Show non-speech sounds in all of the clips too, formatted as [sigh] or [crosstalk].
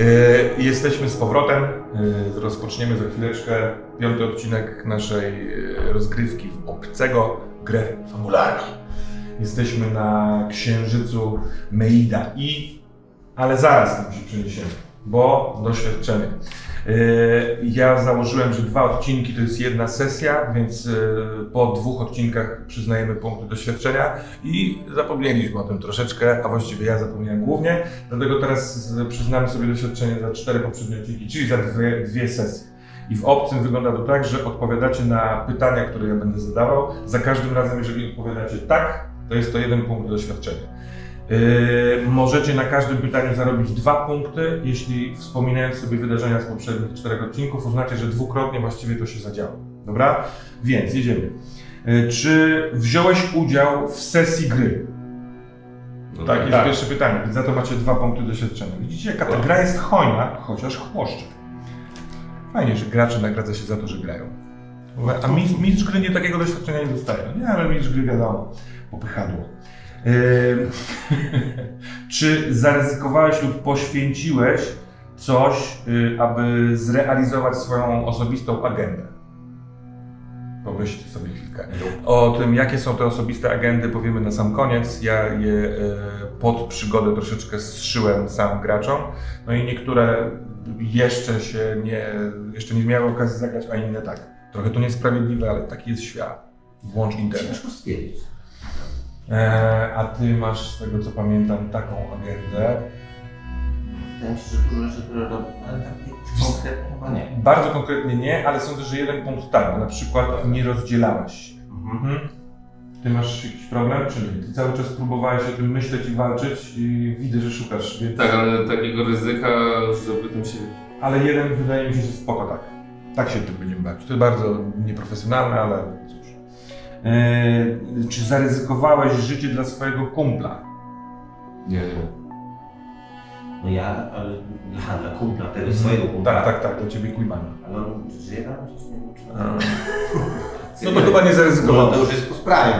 Y, Jesteśmy z powrotem. Y, Rozpoczniemy za chwileczkę piąty odcinek naszej y, rozgrywki w obcego grę fabularną. Jesteśmy na księżycu Meida i... Ale zaraz tam się przeniesiemy, bo doświadczenie. Y, Ja założyłem, że dwa odcinki to jest jedna sesja, więc y, po dwóch odcinkach przyznajemy punkty doświadczenia i zapomnieliśmy o tym troszeczkę, a właściwie ja zapomniałem głównie, dlatego teraz przyznamy sobie doświadczenie za cztery poprzednie odcinki, czyli za dwie, dwie sesje. I w obcym wygląda to tak, że odpowiadacie na pytania, które ja będę zadawał. Za każdym razem, jeżeli odpowiadacie tak, to jest to jeden punkt doświadczenia. Yy, możecie na każdym pytaniu zarobić dwa punkty, jeśli wspominając sobie wydarzenia z poprzednich czterech odcinków, uznacie, że dwukrotnie właściwie to się zadziało. Dobra? Więc jedziemy. Yy, czy wziąłeś udział w sesji gry? No tak, jest tak. pierwsze pytanie, więc za to macie dwa punkty doświadczenia. Widzicie, jaka ta gra jest hojna, chociaż chłoszcze. Fajnie, że gracze nagradza się za to, że grają. A mistrz, mistrz gry nie takiego doświadczenia nie dostaje. No nie, ale mistrz gry wiadomo, popychadło. [laughs] Czy zaryzykowałeś lub poświęciłeś coś, y, aby zrealizować swoją osobistą agendę? Pomyślcie sobie chwilkę. O tym, jakie są te osobiste agendy, powiemy na sam koniec. Ja je y, pod przygodę troszeczkę zszyłem sam graczom. No i niektóre jeszcze się nie, jeszcze nie miały okazji zagrać, a inne tak. Trochę to niesprawiedliwe, ale taki jest świat. Włącz internet. Ciężko stwierdzić. E, a ty masz, z tego co pamiętam, taką agendę. Wydaje mi się, że dużo rzeczy, które robię, ale tak konkretnie chyba nie. Bardzo konkretnie nie, ale sądzę, że jeden punkt tak, na przykład nie rozdzielałeś się. Mhm. Ty masz jakiś problem, czy nie? Ty cały czas próbowałeś o tym myśleć i walczyć i widzę, że szukasz, więc... Tak, ale takiego ryzyka, żeby tym się... Ale jeden wydaje mi się, że spoko tak. Tak się tym będziemy bawić. To jest bardzo nieprofesjonalne, ale E, czy zaryzykowałeś życie dla swojego kumpla? Nie, nie. No ja, ale aha, dla kumpla, tego swojego kumpla. Tak, tak, tak, dla ciebie Quimana. Ale on żyje tam? Czy nie czy No to chyba nie No zaryzykowałeś. to już jest po sprawie.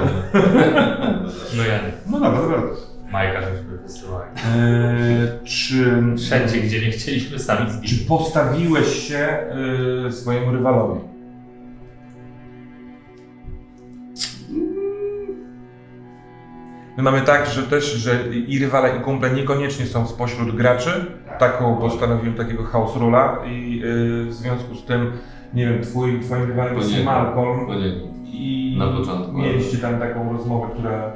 No ja nie. No dobra, dobra. Majka żeśmy wysyłali. E, czy... Wszędzie, gdzie nie chcieliśmy sami Czy zbić. postawiłeś się y, swojemu rywalowi? My mamy tak, że też, że i rywale i kumple niekoniecznie są spośród graczy. Taką postanowiłem takiego house rula i y, w związku z tym, nie wiem, twój, twoim rywalem jest. Malcolm Poniekąd. i Na początku, mieliście tam taką rozmowę, która...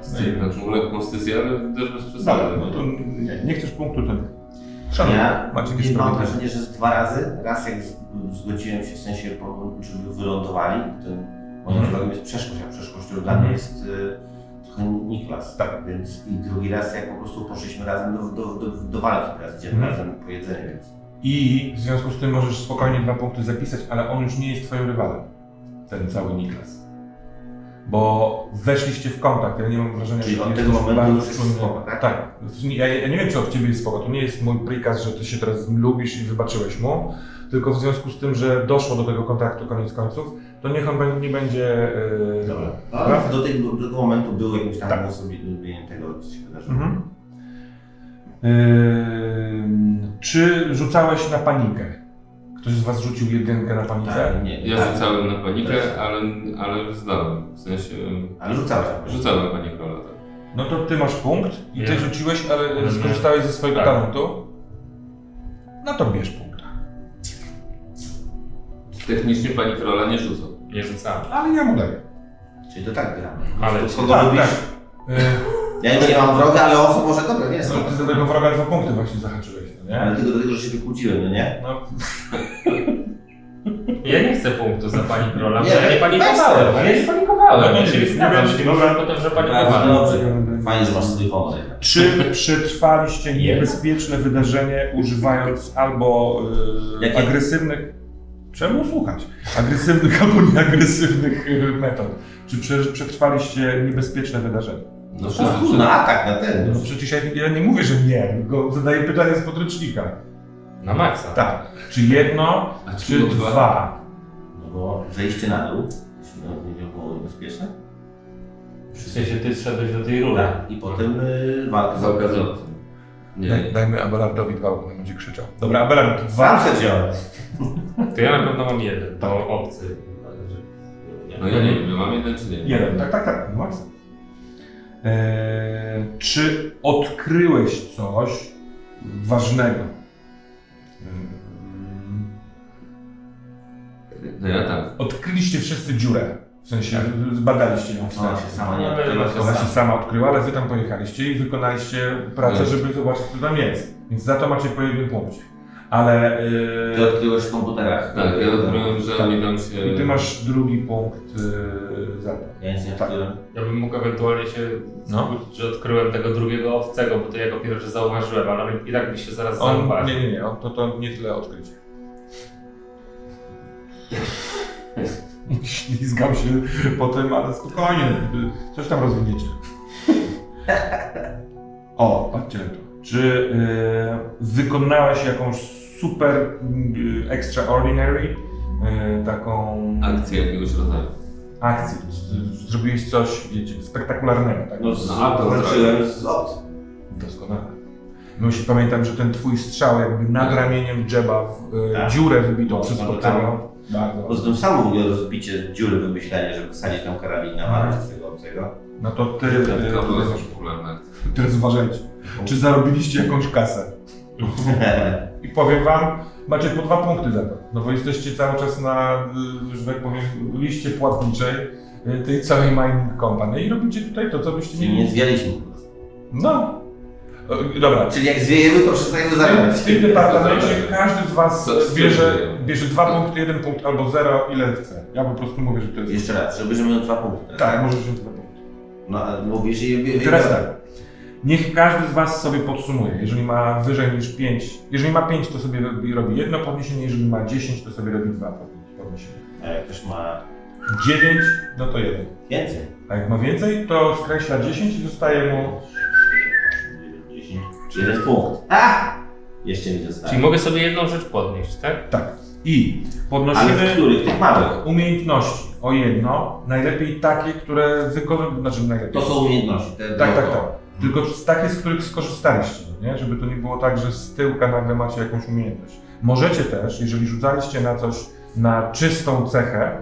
Taką lekką stysję, ale też bez przesady. no to nie, nie chcesz punktu, to nie. Szanuję, Ja macie nie mam wrażenia, że z dwa razy. Raz jak zgodziłem się w sensie, po- żeby wylądowali, ten moim Mhm. rywalem jest przeszkość, a przeszkością dla mnie jest y, Niklas. Tak. Więc i drugi raz jak po prostu poszliśmy razem do, do, do, do walki, teraz idziemy Mhm. razem po jedzenie, więc I w związku z tym możesz spokojnie dwa punkty zapisać, ale on już nie jest twoim rywalem. Ten cały Niklas. Bo weszliście w kontakt. Ja nie mam wrażenia, Czyli że od tego momentu bardzo już jest spoko, tak? Tak. Ja, ja nie wiem, czy od ciebie jest spoko. To nie jest mój prikaz, że ty się teraz lubisz i wybaczyłeś mu. Tylko w związku z tym, że doszło do tego kontaktu koniec końców, to niech on nie będzie. Yy, Dobra. Ale do tego, do tego momentu był jakimś tam Tak. osobieniem tego, co się wydarzyło. Mhm. Yy, czy rzucałeś na panikę? Ktoś z was rzucił jedynkę na panikę? Tak, nie, Ja tak. rzucałem na panikę, Tak. ale, ale zdałem. W sensie... Ale rzucałeś. Rzucałem na panikę, ale tak. No to ty masz punkt i ty Nie. rzuciłeś, ale Mhm. skorzystałeś ze swojego Tak. talentu. No to bierz punkt. Technicznie panikrola nie rzucał. Nie rzucałem. Ale ja mu daję. Czyli to tak gramy. Ale To kogo Tak, lubisz? tak. Ja nie mam wroga, ale osób może dobra, nie no, są. ty do tego wroga dwa punkty właśnie zahaczyłeś, no nie? Ale tylko do tego, że się wykłóciłem, no nie? No, Ja nie chcę punktu za pani Krola, bo Nie, ja nie panikowałem. Ja nie panikowałem. No, Ja nie, się zgadzam, wiem, mówię potem, że panikowałem. dobrze. Fajnie, że masz swój honor. Czy przetrwaliście niebezpieczne wydarzenie używając albo Jakie? agresywnych... Czemu słuchać? Agresywnych [laughs] albo nieagresywnych yy, metod. Czy prze, przetrwaliście niebezpieczne wydarzenie? No, No kurna, atak na ten. No przecież ja, ja nie mówię, że nie, tylko zadaję pytanie z podręcznika. Na maksa. Tak. Czy jedno, A czy dwa? dwa? No bo zejście na dół, jeśli no, nie było niebezpieczne. W sensie ty szedłeś do tej rury. Tak. I potem y, walka z okazją. dajmy Abelardowi dwa, bo on będzie krzyczał. Dobra, Abelard, dwa. Sam se wziąłem. To ja na pewno mam jeden, to obcy. Ale że- nie. No ja nie wiem, mam jeden czy nie? Jeden, tak, tak, tak, no max. Eee, czy odkryłeś coś ważnego? No ja tak. Odkryliście wszyscy dziurę. W sensie zbadaliście ją w Ona sensie. się sama nie No, odkryła. ale- Ona się sama odkryła, ale wy tam pojechaliście i wykonaliście pracę, No. żeby zobaczyć, co tam jest. Więc za to macie po jednym punkcie. Ale. Ty odkryłeś w komputerach. Tak, ja odkryłem, że Tak. oni tam się... I ty masz drugi punkt eee, za. Ja nic nie Tak. odkryłem. Ja bym mógł ewentualnie się No. skupić, że odkryłem tego drugiego obcego, bo to ja go pierwszy zauważyłem, ale i tak by się zaraz On, zauważył. nie, nie, nie, on, to, to nie tyle odkrycie. [laughs] Ślizgam się po tym, ale spokojnie, coś tam rozwiniecie. [laughs] O, patrzcie to. Czy e, wykonałeś jakąś super e, extraordinary e, taką Akcję jakiegoś rodzaju. akcję? Zrobiłeś coś, wiecie, spektakularnego, tak? No, z, No, a to walczyłem z. Doskonale. No się pamiętam, że ten twój strzał jakby nad ramieniem Jeba w e, Tak. dziurę wybitą No, przez no, obcego. Bardzo. Poza tym sam mówię rozbicie dziury wymyślenie, żeby wsadzić tam karabin na walę z tego obcego. No to ty, To e, była teraz, uważajcie. Czy zarobiliście jakąś kasę? [laughs] I powiem wam, macie po dwa punkty za to. No bo jesteście cały czas na, y, że tak powiem, liście płatniczej y, tej całej mining company i robicie tutaj to, co byście Czyli nie mieli. zwialiśmy po prostu. No. Dobra. Czyli jak zwiejemy, to przestajemy zarabiać. W tym departamencie każdy z was bierze, bierze dwa punkty, jeden punkt albo zero, ile chce. Ja po prostu mówię, że to jest... Jeszcze raz, żeby miał dwa punkty. Tak, możesz wziąć dwa punkty. No, ale mówisz i... I teraz tak. Niech każdy z Was sobie podsumuje. Jeżeli ma wyżej niż 5, jeżeli ma 5, to sobie robi, robi jedno podniesienie, jeżeli ma 10, to sobie robi dwa podnie- podniesienia. A jak ktoś ma 9, no to jeden. więcej. A jak ma więcej, to skreśla 10 i zostaje mu. 10. Jeden punkt. A! Jeszcze mi zostało. Czyli mogę sobie jedną rzecz podnieść, tak? Tak. I Ale w podnosimy których? Tych małych. umiejętności o jedno. Najlepiej takie, które wykonują. Znaczy najlepiej. To są umiejętności. Te Tak, tak, tak. Tylko z takie, z których skorzystaliście, no nie? Żeby to nie było tak, że z tyłka nagle macie jakąś umiejętność. Możecie też, jeżeli rzucaliście na coś, na czystą cechę,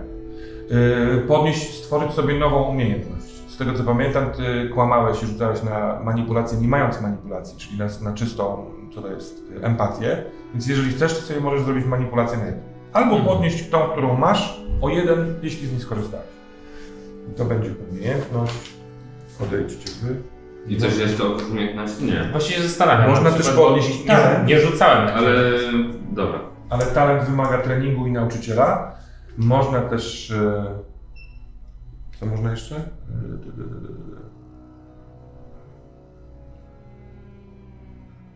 yy, podnieść, stworzyć sobie nową umiejętność. Z tego co pamiętam, ty kłamałeś i rzucałeś na manipulację, nie mając manipulacji, czyli na, na czystą, co to jest, empatię. Więc jeżeli chcesz, to sobie możesz zrobić manipulację na jedną. Albo Mhm. podnieść tą, którą masz, o jeden, jeśli z niej skorzystałeś. I to będzie umiejętność. Odejdźcie wy. I coś jeszcze oprócz umiejętności? Nie. Właściwie się zastanawiam. Można na też podnieść Nie, talent. nie rzucałem Ale dobra. Ale talent wymaga treningu i nauczyciela. Można też. e, Co można jeszcze?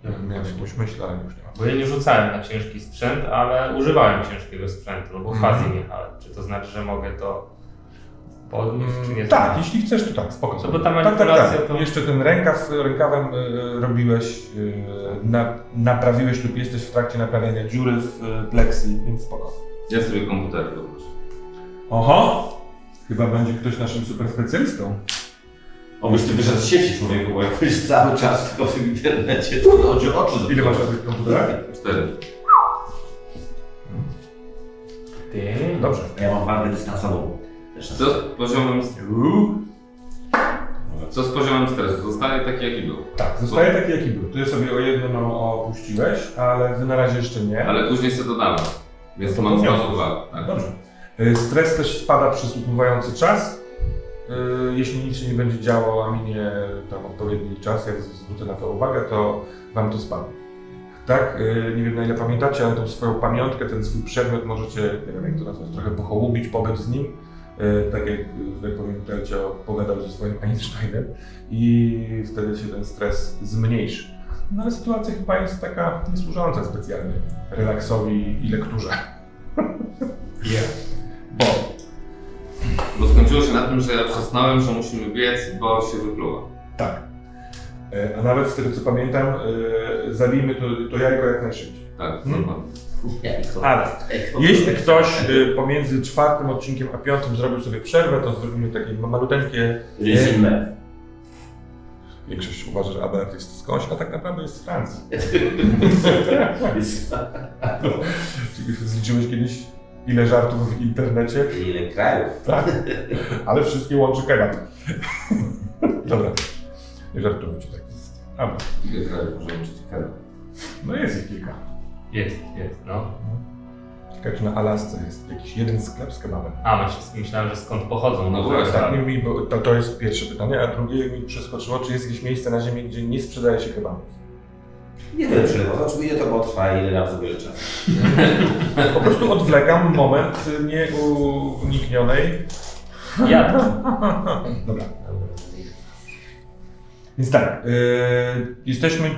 E, d- Ja miałem jakąś myśl, ale już nie. Bo ja nie rzucałem na ciężki sprzęt, ale używałem ciężkiego sprzętu, no bo Mhm. fazji jechałem. Czy to znaczy, że mogę to podnieść, czy nie? Tak, jeśli chcesz, to tak, spoko. Co, bo ta tak, tak, tak. to- Jeszcze ten rękaw, rękawem e, robiłeś, e, na, naprawiłeś lub jesteś w trakcie naprawiania dziury w e, pleksji, więc spoko. Ja sobie komputer poproszę. Oho! Chyba będzie ktoś naszym super specjalistą. Obyś ty wyszedł z sieci człowieku, bo jak byś cały czas tylko w tym internecie, to oczy oczy Ile masz na tych komputerach? Cztery. Ty. Dobrze. Ja mam walkę dystansową. Co z poziomem... Co z poziomem stresu? Zostaje taki jaki był. Tak, zostaje taki jaki był. Ty sobie o jedno no, opuściłeś, ale wy na razie jeszcze nie. Ale później sobie dodałem. Więc To mam znowu dwa. Tak. Dobrze. Y, Stres też spada przez upływający czas. Y, Jeśli nic się nie będzie działo, a minie tam odpowiedni czas, jak zwrócę na to uwagę, to wam to spadnie. Tak, y, nie wiem na ile pamiętacie, ale tą swoją pamiątkę, ten swój przedmiot możecie, nie wiem jak to nazwać, trochę pochołubić, pobyć z nim. Y, Tak jak, powiem, Telcio pogadał ze swoim Einsteinem i wtedy się ten stres zmniejszy. No ale sytuacja chyba jest taka niesłużąca specjalnie relaksowi i lekturze. [laughs] Bo Bo skończyło się na tym, że ja wrzasnąłem, że musimy biec, bo się wypluła. tak. E, A nawet z tego co pamiętam, e, zabijmy to, to jajko jak najszybciej. Tak, Hmm? Jajko. Ale jeśli ktoś e, pomiędzy czwartym odcinkiem a piątym zrobił sobie przerwę, to zrobimy takie maluteńkie. Rezime. Większość uważa, że Abert jest skądś, a tak naprawdę jest z Francji. [laughs] Zliczyłeś kiedyś ile żartów w internecie? Ile krajów? Tak. [laughs] Ale wszystkie łączy kebab. Dobra. Nie żartujcie tak. Abert. Ile krajów może uczyć kebab? No jest ich kilka. Jest, jest, no. Ciekawe, czy na Alasce jest jakiś jeden sklep z kebabem. A, myśl- myślałem, że skąd pochodzą. No bo- właśnie. Tak, mi, mi, bo to, to jest pierwsze pytanie, a drugie mi przeskoczyło, czy jest jakieś miejsce na ziemi, gdzie nie sprzedaje się kebabów. Nie wiem, czy to, ile to potrwa, ile nam zabierze czasu. [laughs] Po prostu odwlekam moment nieuniknionej. Ja. [laughs] Dobra. Więc tak, yy, jesteśmy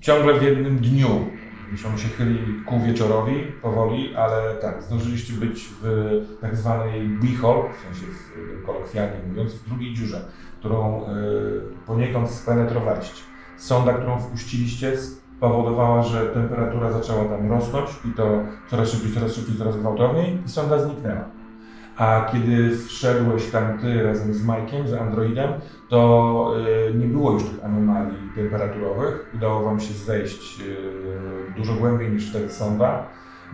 ciągle w jednym dniu. On się chyli ku wieczorowi powoli, ale tak, zdążyliście być w tak zwanej B-hole, w sensie w, kolokwialnie mówiąc, w drugiej dziurze, którą yy, poniekąd spenetrowaliście. Sonda, którą wpuściliście, spowodowała, że temperatura zaczęła tam rosnąć i to coraz szybciej, coraz szybciej, coraz gwałtowniej i sonda zniknęła. A kiedy wszedłeś tam ty razem z Mike'iem, z Androidem, to y, nie było już tych anomalii temperaturowych. Udało wam się zejść y, dużo głębiej niż wtedy sonda.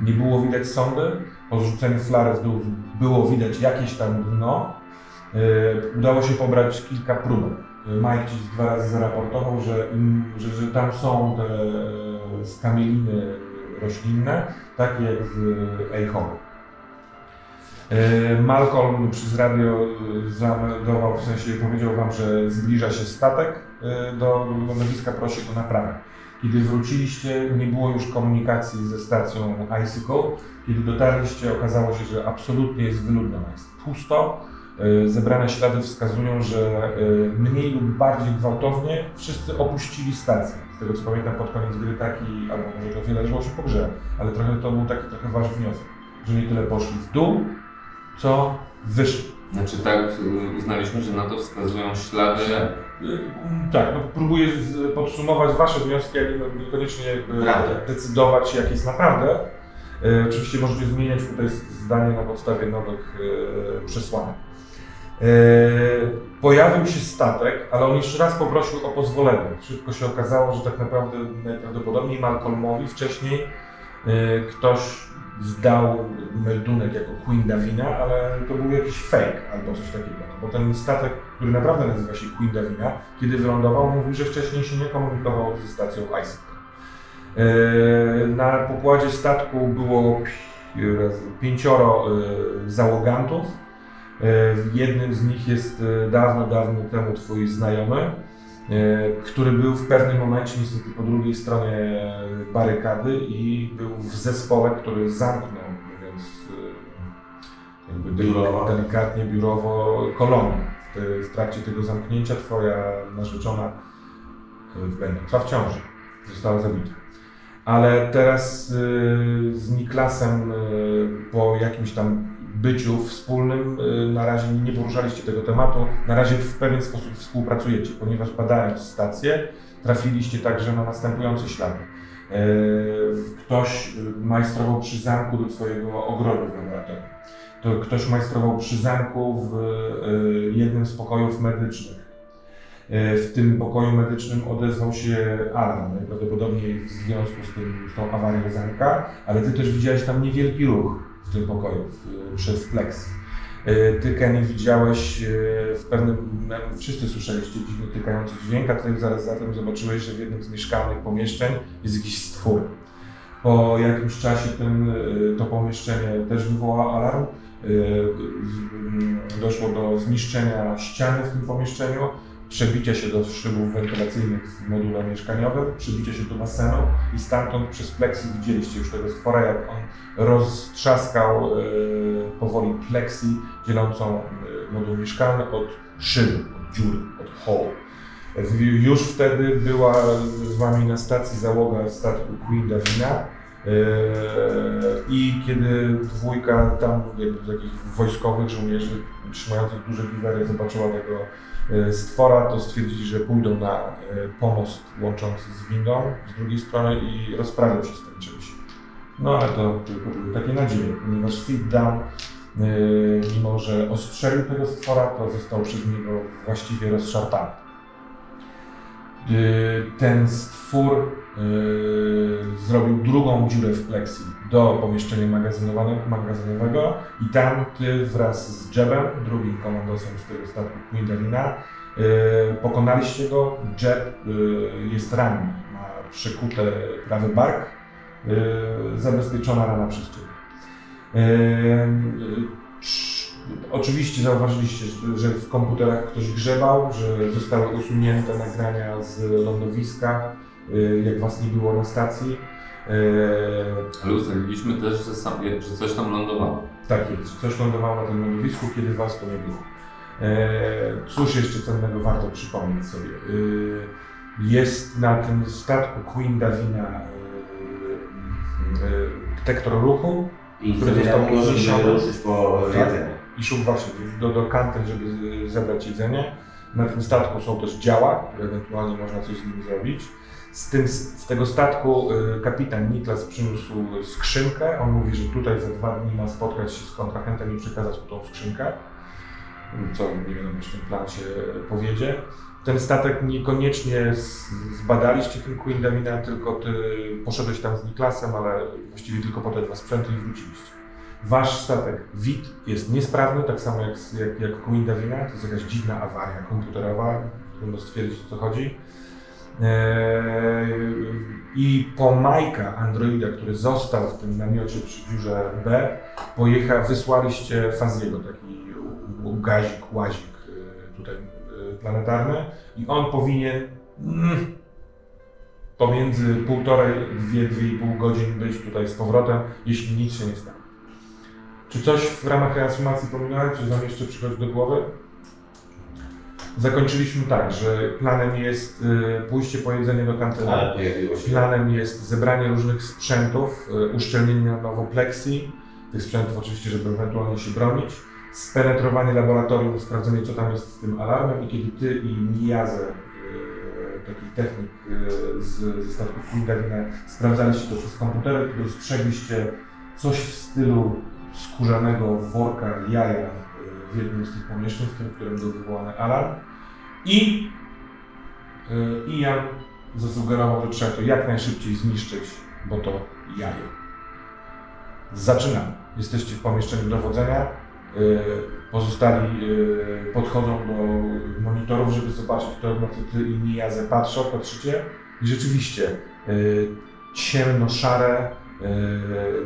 Nie było widać sondy. Po zrzuceniu flary w dół było widać jakieś tam dno. Y, udało się pobrać kilka próbek. Mike ci dwa razy zaraportował, że, im, że, że tam są te e, skamieliny roślinne, takie jak w Ejhowie. E, Malcolm przez radio e, zameldował, w sensie powiedział wam, że zbliża się statek e, do lądowiska, prosi o naprawę. Kiedy wróciliście, nie było już komunikacji ze stacją Icicle. Kiedy dotarliście, okazało się, że absolutnie jest wyludniona, jest pusto. E, Zebrane ślady wskazują, że e, mniej lub bardziej gwałtownie wszyscy opuścili stację. Z tego co pamiętam pod koniec gry taki, albo może to wiele żyło się po grze, ale trochę to był taki trochę wasz wniosek, że nie tyle poszli w dół, co wyżej. Znaczy tak, y, uznaliśmy, że na to wskazują ślady. Y, Tak, no próbuję podsumować Wasze wnioski, a nie- niekoniecznie Prawdę. decydować, jak jest naprawdę. E, oczywiście możecie zmieniać tutaj zdanie na podstawie nowych e, przesłanek. E, pojawił się statek, ale on jeszcze raz poprosił o pozwolenie. Szybko się okazało, że tak naprawdę najprawdopodobniej Malcolmowi wcześniej e, ktoś zdał meldunek jako Queen Davina, ale to był jakiś fake albo coś takiego. Bo ten statek, który naprawdę nazywa się Queen Davina, kiedy wylądował, mówił, że wcześniej się nie komunikował ze stacją Icicle. E, Na pokładzie statku było pięcioro załogantów. E, Jednym z nich jest e, dawno, dawno temu twój znajomy, e, który był w pewnym momencie niestety po drugiej stronie barykady i był w zespole, który zamknął, mówiąc e, jakby Biurowo. delikatnie biurowo kolonię. W, w trakcie tego zamknięcia twoja narzeczona, będąca w ciąży, została zabita. Ale teraz z Niklasem po jakimś tam byciu wspólnym y, na razie nie poruszaliście tego tematu. Na razie w pewien sposób współpracujecie, ponieważ badając stację trafiliście także na następujące ślady. Y, Ktoś y, majstrował przy zamku do swojego ogrodu w laboratorium. To ktoś majstrował przy zamku w jednym z pokojów medycznych. W tym pokoju medycznym odezwał się alarm, najprawdopodobniej w związku z, tym, z tą awarią zamka, ale ty też widziałeś tam niewielki ruch w tym pokoju w, przez plexi. E, Ty, Kenny, widziałeś e, w pewnym, wszyscy słyszeliście dziwny tykający dźwięk, a ty zaraz zatem zobaczyłeś, że w jednym z mieszkalnych pomieszczeń jest jakiś stwór. Po jakimś czasie ten, e, to pomieszczenie też wywołało alarm. Doszło do zniszczenia ściany w tym pomieszczeniu, przebicia się do szybów wentylacyjnych w module mieszkaniowym, przebicia się do basenu i stamtąd przez pleksy widzieliście już tego stwora, jak on roztrzaskał e, powoli pleksy dzielącą e, moduł mieszkalny od szyby, od dziury, od. W- Już wtedy była z wami na stacji załoga statku Queen Davina e, i kiedy dwójka tam jakby takich wojskowych żołnierzy trzymających duże giwery zobaczyła tego stwora, to stwierdzili, że pójdą na e, pomost łączący z windą z drugiej strony i rozprawią się z tym czymś. No ale to tylko były takie nadzieje, ponieważ Sit Down, e, mimo że ostrzelił tego stwora, to został przez niego właściwie rozszarpany. Y, ten stwór y, zrobił drugą dziurę w pleksji do pomieszczenia magazynowego i tam ty wraz z Jebem, drugim komandosem z tego statku Queen Davina, y, pokonaliście go. Jeb jest ranny, ma przykute prawy bark, zabezpieczona rana przez ciebie. Oczywiście zauważyliście, że- w komputerach ktoś grzebał, że zostały usunięte nagrania z lądowiska, y, jak was nie było na stacji. Y, Ale ustaliliśmy też, że, sam, że coś tam lądowało. Tak jest, coś lądowało na tym lądowisku, kiedy was to nie było. E, cóż jeszcze cennego warto przypomnieć sobie? E, jest na tym statku Queen Davina e, e, detektor ruchu I Który został zniesiony. ruszyć po Tak. jedzenie. I szuk właśnie do, do żeby zebrać jedzenie. Na tym statku są też działa, które ewentualnie można coś z nimi zrobić. Z, tym, z tego statku y, kapitan Niklas przyniósł skrzynkę. On mówi, że tutaj za dwa dni ma spotkać się z kontrahentem i przekazać mu tą skrzynkę. Co nie wiadomo, czy ten plan się powiedzie. Ten statek niekoniecznie zbadaliście tym Queen Davina, tylko ty poszedłeś tam z Niklasem, ale właściwie tylko po te dwa sprzęty i wróciliście. Wasz statek WIT jest niesprawny, tak samo jak, jak, jak Davina. To jest jakaś dziwna awaria komputerowa, trudno stwierdzić o co chodzi. Eee, I po Majka, androida, który został w tym namiocie przy dziurze B, pojechał, wysłaliście Faziego, taki gazik, łazik e, tutaj e, planetarny i on powinien mm, pomiędzy półtorej, dwie, dwie i pół godzin być tutaj z powrotem, jeśli nic się nie stanie. Czy coś w ramach reasumacji pominąłem? Coś wam jeszcze przychodzi do głowy? Zakończyliśmy tak, że planem jest y, pójście po jedzenie do kantyny. Ale pojawiło się. Planem jest zebranie różnych sprzętów, y, uszczelnienie na nowo pleksji, tych sprzętów oczywiście, żeby ewentualnie się bronić, spenetrowanie laboratorium, sprawdzenie co tam jest z tym alarmem i kiedy ty i Miazę, y, taki technik y, z, ze statku Davina, sprawdzaliście to przez komputery, to dostrzegliście coś w stylu skórzanego worka jaja y, w jednym z tych pomieszczeń, w tym, w którym był wywołany alarm i y, Ian zasugerował, że trzeba to jak najszybciej zniszczyć, bo to jajo. Zaczynamy. Jesteście w pomieszczeniu dowodzenia. Y, Pozostali podchodzą do monitorów, żeby zobaczyć, to na co ty i Niazę patrzą, patrzycie. I rzeczywiście ciemno-szare,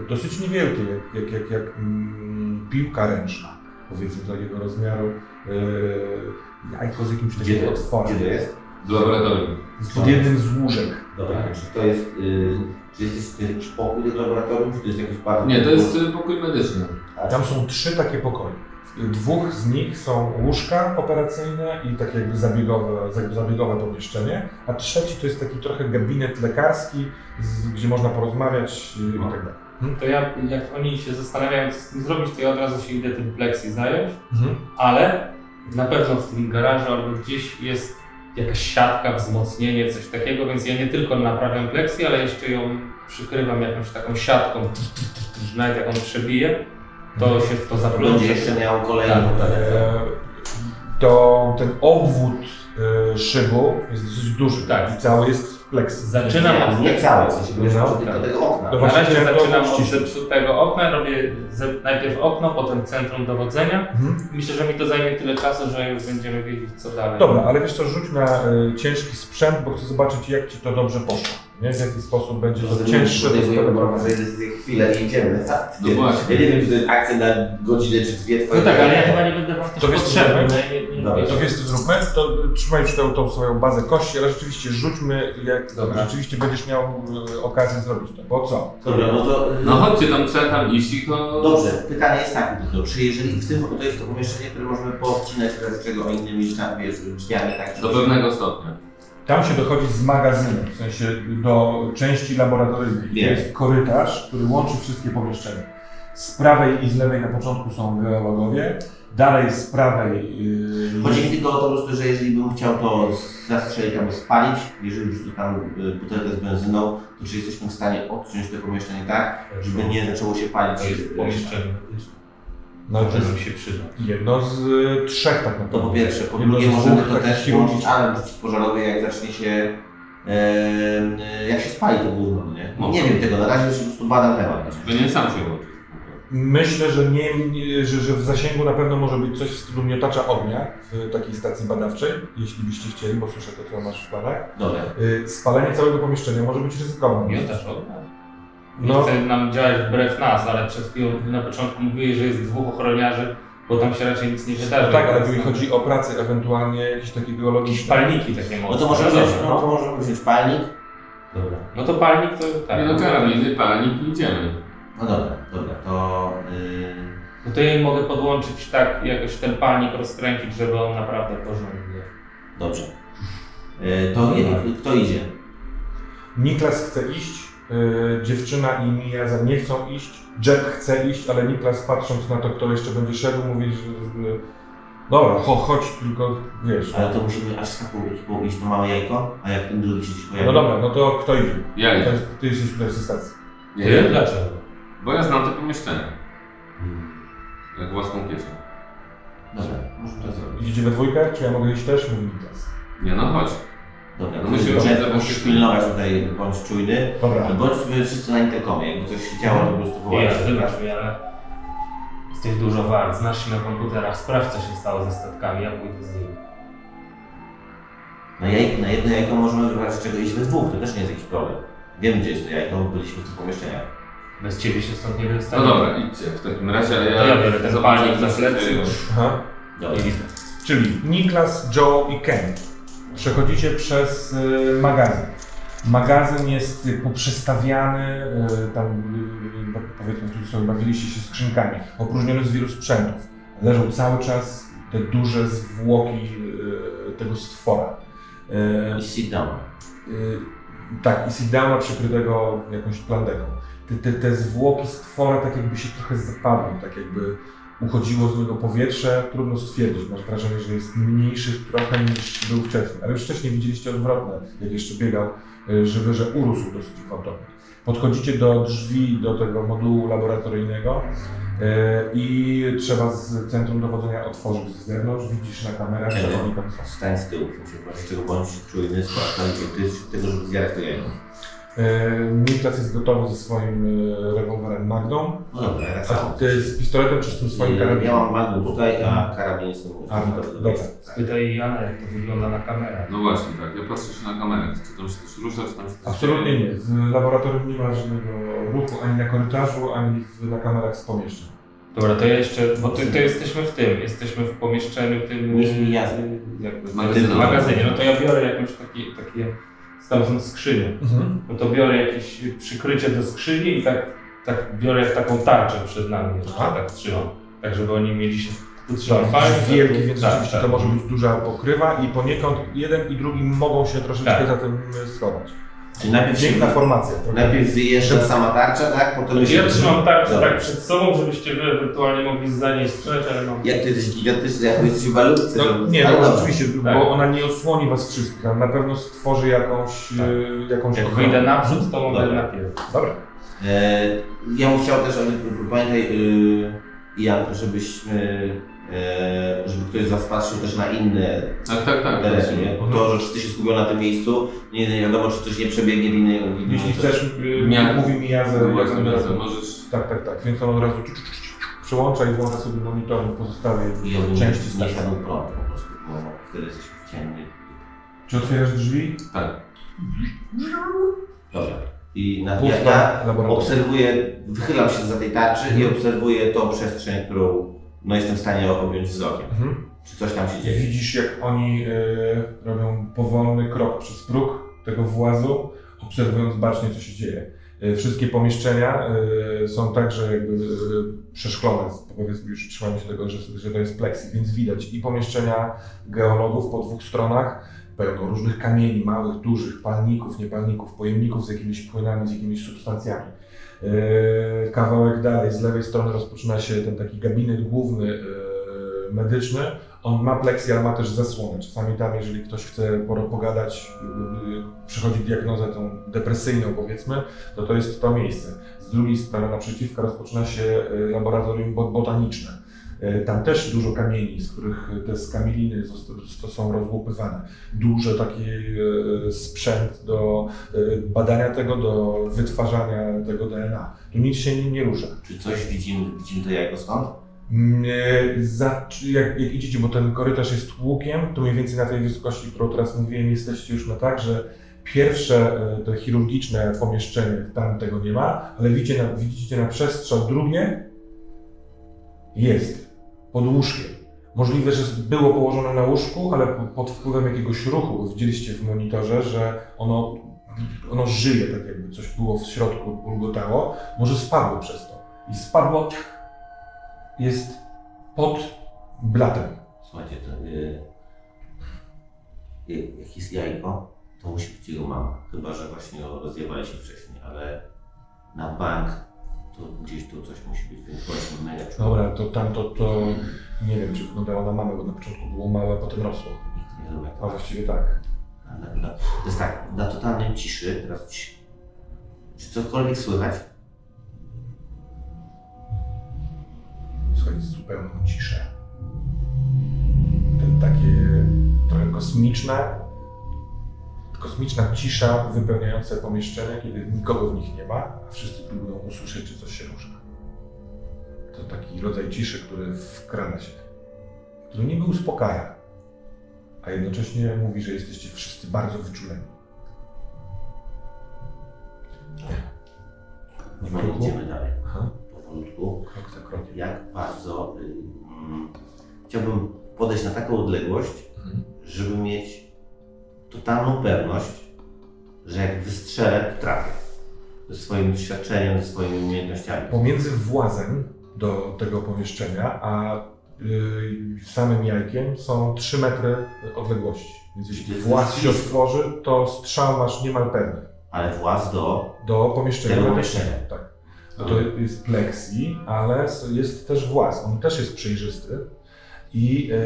dosyć niewielkie, jak, jak, jak, jak mm, piłka ręczna, powiedzmy takiego rozmiaru. y, Jajko z jakimś Gdzie takim to, jest? otworem. Gdzie to jest? W laboratorium. Pod jednym z łóżek. Dobra, czy to jest, y, czy jest jest jakiś pokój do laboratorium, czy to jest jakiś bardzo... Nie, to jest y, pokój medyczny. A, Tam są trzy takie pokoje. Dwóch z nich są łóżka operacyjne i takie jakby zabiegowe, za- zabiegowe pomieszczenie, a trzeci to jest taki trochę gabinet lekarski, z, gdzie można porozmawiać i tak dalej. To ja, jak oni się zastanawiają, co z tym zrobić, to ja od razu się idę tym pleksji zająć, Mhm. ale na pewno w tym garażu albo gdzieś jest jakaś siatka, wzmocnienie, coś takiego, więc ja nie tylko naprawiam pleksję, ale jeszcze ją przykrywam jakąś taką siatką, nawet jak on przebije, to się w to zaplącze. będzie jeszcze miał kolejny Tak, tak, E, to ten obwód e, szybu jest dosyć duży Tak. i cały jest w pleksji. Zaczynam nie, od nie cały, w sensie, No, no, tak. tylko tego okna. No Na razie zaczynam od zepsutego okna, robię ze, najpierw okno, potem centrum dowodzenia. Mhm. Myślę, że mi to zajmie tyle czasu, że już będziemy wiedzieć co dalej. Dobra, ale wiesz co, rzuć na e, ciężki sprzęt, bo chcę zobaczyć jak ci to dobrze poszło. Nie? W jaki sposób będzie to cięższe do decyzję chwilę i idziemy. Tak, No nie, właśnie. Ja nie wiem, czy to jest akcja na godzinę czy dwie No twoje. tak, ale ja chyba nie będę wam To wiesz, co potrzebny. To wiesz co zróbmy? To trzymaj już tą, tą swoją bazę kości, ale rzeczywiście rzućmy, jak Dobra. rzeczywiście będziesz miał e, okazję zrobić to. Bo co? Dobra, no to... y, No chodźcie, tam trzeba tam iść i to... Dobrze, pytanie jest takie tylko, czy jeżeli w tym, to jest to pomieszczenie, które możemy poodcinać w razie czego innymi drzwiami, tak? Do pewnego stopnia. Tam się dochodzi z magazynu, w sensie do części laboratoryjnej. To Wiem. jest korytarz, który łączy wszystkie pomieszczenia. Z prawej i z lewej na początku są geologowie, dalej z prawej... Yy, Chodzi mi tylko o to prostu, że jeżeli bym chciał to zastrzelić albo spalić, jeżeli już tam y, butelkę z benzyną, to czy jesteśmy w stanie odciąć to pomieszczenie tak, żeby nie zaczęło się palić? Y, pomieszczenie. No, Może nam się przyda. jedno z y, trzech tak naprawdę. To po pierwsze. Po drugie możemy to też włączyć alarm przeciwpożarowy, jak zacznie się... E, jak się spali to gówno, no nie? Może. Nie wiem tego, na razie po prostu badam temat. Powinien sam się włączyć. Myślę, że, nie, że, że w zasięgu na pewno może być coś w stylu miotacza ognia w takiej stacji badawczej, jeśli byście chcieli, bo słyszę to, co masz w planach. Dobra. Y, Spalenie całego pomieszczenia może być ryzykowne. Miotaż ognia? Nie No. chce nam działać wbrew nas, ale przed chwilą na początku mówili, że jest dwóch ochroniarzy, bo tam się raczej nic nie wydarzy. Tak, ale tu chodzi o pracę ewentualnie jakieś takie geologiczne. palniki takie No mocne. to dobra, wziąć, no to możemy wziąć palnik. Dobra. No to palnik to tak. Nie no karabiny, palnik i idziemy. No dobra, dobra, to... Yy, No to ja mogę podłączyć tak, jakoś ten palnik rozkręcić, żeby on naprawdę porządnie. dobrze. Yy, to je, kto idzie? Niklas chce iść, y, dziewczyna i Miaza nie chcą iść, Jeb chce iść, ale Niklas patrząc na to, kto jeszcze będzie szedł, mówi, że... że dobra, cho, chodź, tylko wiesz. Ale to musimy aż taką ekipą iść, to małe jajko, a jak ten drugi się gdzieś pojawi? No dobra, no to kto idzie? Ja To idę. jest, ty jesteś tutaj ze stacji. Nie, Ty? nie. Dlaczego? Bo ja znam te pomieszczenia. Jak własną kieszeń. Dobra, możemy to zrobić. Idziecie we dwójkę, czy ja mogę iść też? Mówi Niklas. Nie no, chodź. Dobra, No musimy musimy być musisz pilnować tutaj, bądź czujny. Dobra. Bądźmy wszyscy na interkomie, jakby coś się działo, to po prostu Nie, wołać. wybacz mi, ale jesteś dużo wart, znasz się na komputerach, sprawdź co się stało ze statkami, ja pójdę z nimi. Na, jaj, na jedno jajko możemy wybrać, z czego iść we dwóch, to też nie jest jakiś problem. Wiem, gdzie jest to jajko, byliśmy w tych pomieszczeniach. Bez ciebie się stąd nie No wystanie. dobra, idźcie. W takim razie a ja, To ja biorę ten palnik się plecy. Aha. Dobra. Czyli Niklas, Joe i Ken. Przechodzicie przez y, magazyn. Magazyn jest y, poprzestawiany, y, tam powiedzmy tu sobie bawiliście się skrzynkami, opróżniony z wielu sprzętów. Leżą cały czas te duże zwłoki tego stwora. I. Y, tak, i sit-downa przykrytego jakąś plandeką. Te, te, te zwłoki stwora tak jakby się trochę zapadły, tak jakby uchodziło z niego powietrze, trudno stwierdzić. Masz wrażenie, że jest mniejszy trochę niż był wcześniej. Ale już wcześniej widzieliście odwrotne, jak jeszcze biegał y, żywy, że urósł dosyć gwałtownie. Podchodzicie do drzwi do tego modułu laboratoryjnego y, i trzeba z centrum dowodzenia otworzyć z zewnątrz. Widzisz na kamerach, że oni tam są. Stań z tyłu, muszę zobaczyć, czego bądź czujny, sprawdź tego, żeby zjadać to jajko. E, Niklas jest gotowy ze swoim e, rewolwerem Magnum, No dobra, ja a ty z pistoletem czy z tym swoim Ja karabinem? mam magnum tutaj, a karabin jest A, dobra. Spytaj Jana, jak to wygląda na kamerach. No właśnie, tak. Ja patrzę się na kamerę. Czy tam się coś rusza, czy tam się coś Absolutnie nie. W laboratorium nie ma żadnego ruchu ani na korytarzu, ani na kamerach z pomieszczeń. Dobra, to ja jeszcze, bo to, to jesteśmy w tym, jesteśmy w pomieszczeniu tym... Jakby, Magazynowe. w magazynie, no to ja biorę jakąś takie, takie tam są skrzynie. No to biorę jakieś przykrycie do skrzyni i tak, tak biorę jak taką tarczę przed nami, Aha. tak trzymam. Tak, żeby oni mieli się tu Tak, trzymać palce, wielki, więc tak, rzeczywiście tak. to może być duża pokrywa i poniekąd jeden i drugi mogą się troszeczkę Tak. za tym e, schować. Czyli najpierw, się, Piękna formacja. trochę. najpierw wyjeżdża sama tarcza, tak? Potem Ja trzymam tarczę Dobra. tak przed sobą, żebyście wy ewentualnie mogli za niej strzelać, ale mam... Jak ty jesteś gigantyczny, jak ty jesteś w balutce. No, żeby- nie, Ale no dobra. oczywiście, Tak. bo ona nie osłoni was wszystkich, ale na pewno stworzy jakąś, Tak. e, jakąś Jak ochronę. wyjdę naprzód, to mogę Dobra. napierw. Dobra. E, ja bym chciał też, aby, pamiętaj, y, Jan, żebyśmy, żeby ktoś z Was patrzył też na inne Tak, tak, tak. tereny, nie? To, że ty się skupił na tym miejscu, nie, nie wiadomo, czy coś nie przebiegnie w innej... innej Jeśli chcesz, e, Miar- mówi mi ja, No właśnie, bardzo. Możesz... Tak, tak, tak. Więc on od razu przełącza i włącza sobie monitor w pozostałej I części nie stacji. siadł prąd po prostu, bo wtedy jesteśmy w ciemni. Czy otwierasz drzwi? Tak. Dobra. I na, ja, Pusto ja laboratorium. obserwuję, wychylam się za tej tarczy i obserwuję tą przestrzeń, którą no, jestem w stanie objąć wzrokiem. Mhm. Czy coś tam się dzieje? Widzisz, jak oni e, robią powolny krok przez próg tego włazu, obserwując bacznie, co się dzieje. E, wszystkie pomieszczenia e, są także jakby przeszklone, powiedzmy już trzymamy się tego, że, że to jest plexi, więc widać i pomieszczenia geologów po dwóch stronach, pełno różnych kamieni, małych, dużych, palników, niepalników, pojemników z jakimiś płynami, z jakimiś substancjami. E, Kawałek dalej, z lewej strony rozpoczyna się ten taki gabinet główny e, medyczny. On ma pleksy, ale ma też zasłonę. Czasami tam, jeżeli ktoś chce pogadać, e, przechodzi diagnozę tą depresyjną powiedzmy, to to jest to miejsce. Z drugiej strony naprzeciwka rozpoczyna się laboratorium bot- botaniczne. E, Tam też dużo kamieni, z których te skamieliny to są rozłupywane. Duży taki e, sprzęt do e, badania tego, do wytwarzania tego DNA. Tu nic się nie, nie rusza. Czy coś widzimy, widzimy to jako stąd? Mm, Za, jak, jak idziecie, bo ten korytarz jest łukiem, to mniej więcej na tej wysokości, którą teraz mówiłem, jesteście już na tak, że pierwsze te chirurgiczne pomieszczenie, tam tego nie ma, ale widzicie na, widzicie na przestrzał drugie, jest pod łóżkiem. Możliwe, że było położone na łóżku, ale po- pod wpływem jakiegoś ruchu, widzieliście w monitorze, że ono, ono żyje, tak jakby coś było w środku, bulgotało, może spadło przez to. I spadło, jest pod blatem. Słuchajcie, to y, y, jak jest jajko, to musi być jego mama. Chyba, że właśnie rozjewali się wcześniej, ale na bank to gdzieś tu coś musi być, więc bądźmy mega. Dobra, to tamto to nie wiem, czy wyglądało na mamę, bo na początku było małe, a potem rosło. Nie zrobił jak A to. właściwie tak. Na, na, to jest tak, na totalnej ciszy, teraz ci, czy cokolwiek słychać? Słuchaj, zupełną ciszę. Ten takie trochę kosmiczne, kosmiczna cisza wypełniająca pomieszczenie, kiedy nikogo w nich nie ma, a wszyscy próbują usłyszeć, czy coś się rusza. To taki rodzaj ciszy, który wkrada się, który niby uspokaja, a jednocześnie mówi, że jesteście wszyscy bardzo wyczuleni. Nie ma ruchu? idziemy dalej, Aha, powolutku. krok za krokiem. Jak bardzo y, mm, chciałbym podejść na taką odległość, Mhm. żeby mieć totalną pewność, że jak wystrzelę, to trafię. Ze swoim doświadczeniem, ze swoimi umiejętnościami. Pomiędzy włazem do tego pomieszczenia, a y, samym jajkiem są 3 metry odległości. Więc jeśli właz się otworzy, to strzał masz niemal pewny. Ale właz do... Do pomieszczenia. Tego pomieszczenia. Tak. To jest plexi, ale jest też właz. On też jest przejrzysty. I e,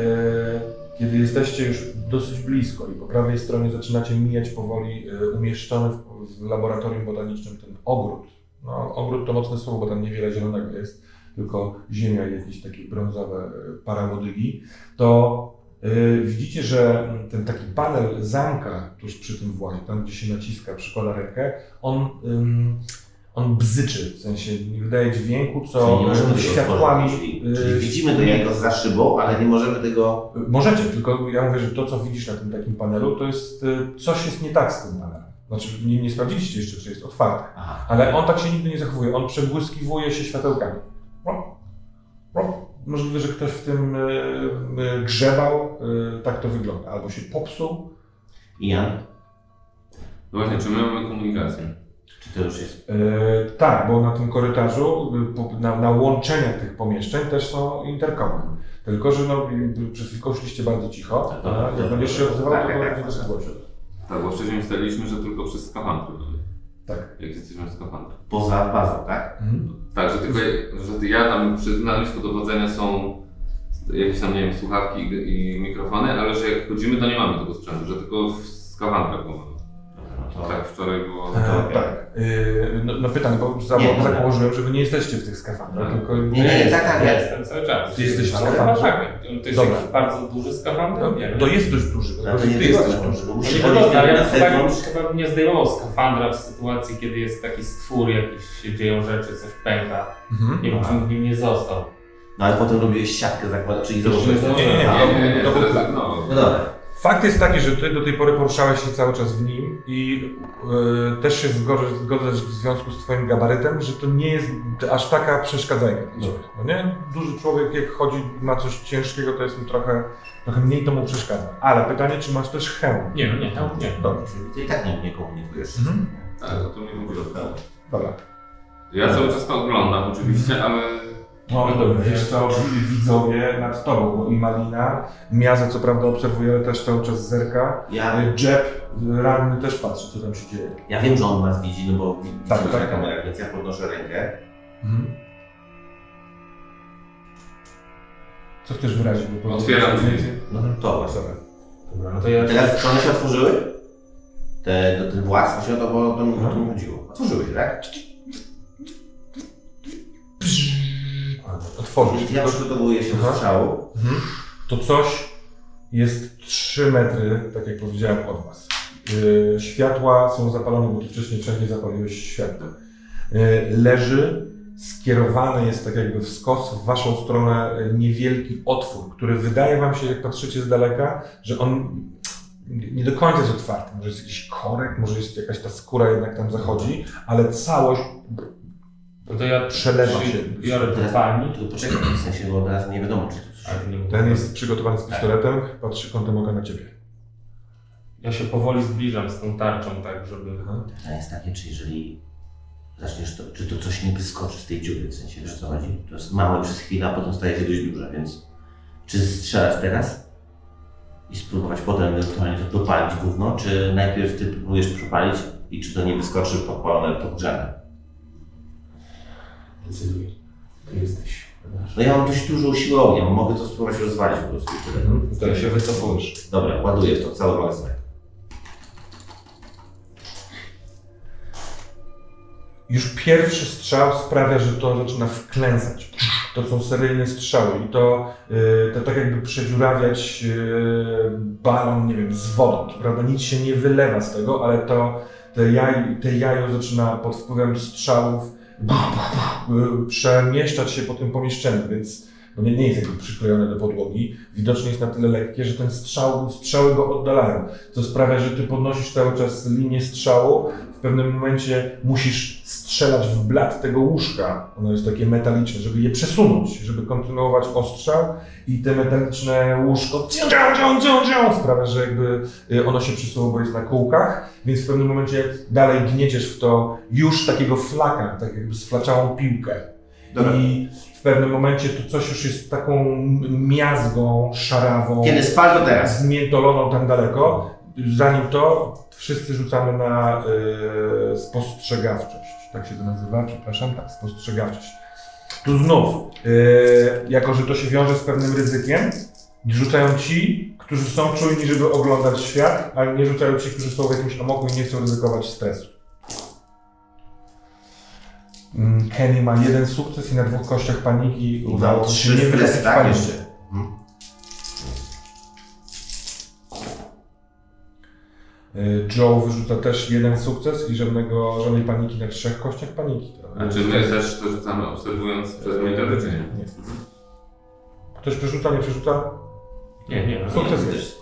kiedy jesteście już dosyć blisko i po prawej stronie zaczynacie mijać powoli e, umieszczony w, w laboratorium botanicznym ten ogród. No, ogród to mocne słowo, bo tam niewiele zielonego jest, tylko ziemia i jakieś takie brązowe e, paramodygi, to e, widzicie, że ten taki panel zamka tuż przy tym włazie, tam gdzie się naciska, przykłada rękę, on, ym, on bzyczy, w sensie nie wydaje dźwięku, Czyli co nie możemy światłami... otworzyć drzwi. y, Czyli widzimy to jajko za szybą, ale nie możemy tego... Możecie, tylko ja mówię, że to, co widzisz na tym takim panelu, to jest y, coś jest nie tak z tym panelem. Znaczy, nie, nie sprawdziliście jeszcze, czy jest otwarte. Aha. Ale on tak się nigdy nie zachowuje. On przebłyskiwuje się światełkami. Możliwe, że ktoś w tym y, y, grzebał. Y, tak to wygląda. Albo się popsuł. Ian, No właśnie, czy my mamy komunikację? Czy to już jest... Y, tak, bo na tym korytarzu, y, na, na łączeniach tych pomieszczeń też są interkomy. Tylko, że no, y, przed chwilką szliście bardzo cicho. Tak, a tak, jak będziesz się tak, odzywał, tak, to tak, tak, będzie tak. głośno. Tak, bo wcześniej ustaliliśmy, że tylko przez skafandry. Tak. Jak jesteśmy w skafandrze. Poza bazą, tak? Mhm. Tak, że tylko że ja tam przy stanowisku dowodzenia są jakieś tam, nie wiem, słuchawki i, i mikrofony, ale że jak chodzimy, to nie mamy tego sprzętu, że tylko w skafandrach go mamy. No to... Tak, wczoraj było... E, tak. Y, no, no pytam, bo za, Nie, założyłem, że wy nie jesteście w tych skafandrach, Tak. tylko... Nie, nie, nie, tak, tak, Ja ja... jestem cały czas. Ty jesteś w skafandrze? Tak, to jest jakiś bardzo duży skafander? No, nie to jest dość duży, No, to nie ty jesteś duży. bo No musisz nie ja chyba, zewnątrz. chyba bym nie zdejmował skafandra w sytuacji, kiedy jest taki stwór, jakiś się dzieją rzeczy, coś pęka. Mhm. Nie wiem, czy w nim nie został. No ale potem robiłeś siatkę zakładasz, czyli Jeszcze założyłeś... nie, nie, nie, A, Nie, nie, nie, To był to plan. no, No dobra. Fakt jest taki, że ty do tej pory poruszałeś się cały czas w nim i y, też się zgodzę, zgodzę w związku z twoim gabarytem, że to nie jest aż taka przeszkadzajka ciebie. No nie? Duży człowiek jak chodzi ma coś ciężkiego, to jest mu trochę, trochę mniej to mu przeszkadza. Ale pytanie, czy masz też hełm? Nie, no nie, tam nie. Dobrze. Ty i tak nie, nie komunikujesz. Mhm. tak, o to mi chodziło. Dobra. Ja cały czas to oglądam oczywiście, ale No dobra, wiesz co, widzowie nad tobą, bo i Malina, Miazę co prawda obserwuje, ale też cały czas zerka. Ja, Jeb ranny też patrzy, co tam się dzieje. ja wiem, że on nas widzi, no bo Tak, na tak. kamerach, więc ja podnoszę rękę. Mhm. Co chcesz wyrazić? Bo Otwieram drzwi. No to właśnie. Dobra. No to ja... Teraz czy one się otworzyły? Te, ten włas, właśnie o to, bo to, o to mi chodziło. Otworzyły się, tak? Otworzyć. Ja przygotowuję się do strzału. Mhm. To coś jest 3 metry, tak jak powiedziałem, od Was. Yy, światła są zapalone, bo Ty wcześniej wszędzie zapaliłeś światło. Yy, leży, skierowany jest tak jakby w skos w Waszą stronę yy, niewielki otwór, który wydaje Wam się, jak patrzycie z daleka, że on nie do końca jest otwarty. Może jest jakiś korek, może jest jakaś ta skóra jednak tam zachodzi, ale całość No to ja Przelewa się. biorę pani. To poczekaj, w sensie, bo teraz nie wiadomo, czy to ten jest przygotowany z pistoletem, patrzy kątem oka na Ciebie. Ja się powoli zbliżam z tą tarczą, tak, żeby... Pytanie jest takie, czy jeżeli zaczniesz to, czy to coś nie wyskoczy z tej dziury, w sensie, wiesz o co chodzi? To jest małe przez chwilę, a potem staje się dość duże, więc czy strzelać teraz i spróbować potem ewentualnie to dopalić gówno, czy najpierw ty próbujesz przepalić i czy to nie wyskoczy podpalone, podgrzane? Decyduj. Ty jesteś. No ja mam dość dużą siłę ognia, mogę to spróbować rozwalić po prostu tyle. To Mhm. się wycofujesz. Dobra, ładuję w to cały magazynek. Już pierwszy strzał sprawia, że to zaczyna wklęsać. To są seryjne strzały i to, yy, to tak jakby przedziurawiać yy, balon, nie wiem, z wodą. Prawda nic się nie wylewa z tego, ale to te, jaj, te jajo zaczyna pod wpływem strzałów yy, przemieszczać się po tym pomieszczeniu, więc no nie, nie jest jakby przyklejone do podłogi. Widocznie jest na tyle lekkie, że ten strzał, strzały go oddalają, co sprawia, że ty podnosisz cały czas linię strzału. W pewnym momencie musisz strzelać w blat tego łóżka. Ono jest takie metaliczne, żeby je przesunąć, żeby kontynuować ostrzał i te metaliczne łóżko cią, cią, cią, cią, sprawia, że jakby y, ono się przesuwa, bo jest na kółkach, więc w pewnym momencie dalej gnieciesz w to już takiego flaka, tak jakby sflaczałą piłkę. Dobra. I w pewnym momencie to coś już jest taką miazgą, szarawą, Kiedy spal to teraz. zmiętoloną tam daleko. Zanim to, wszyscy rzucamy na y, spostrzegawczość. Tak się to nazywa, przepraszam, tak, spostrzegawczość. Tu znów, y, jako że to się wiąże z pewnym ryzykiem, rzucają ci, którzy są czujni, żeby oglądać świat, ale nie rzucają ci, którzy są w jakimś amoku i nie chcą ryzykować stresu. Mm, Kenny ma jeden sukces i na dwóch kościach paniki udało mu się nie wyleczyć tak, paniki. jeszcze? Joe wyrzuca też jeden sukces i żadnego, żadnej paniki na trzech kościach paniki. To A czy my też to rzucamy obserwując przez monitory, czy nie? Nie. Ktoś przerzuca, nie przerzuca? Nie, nie. no. Sukces jest.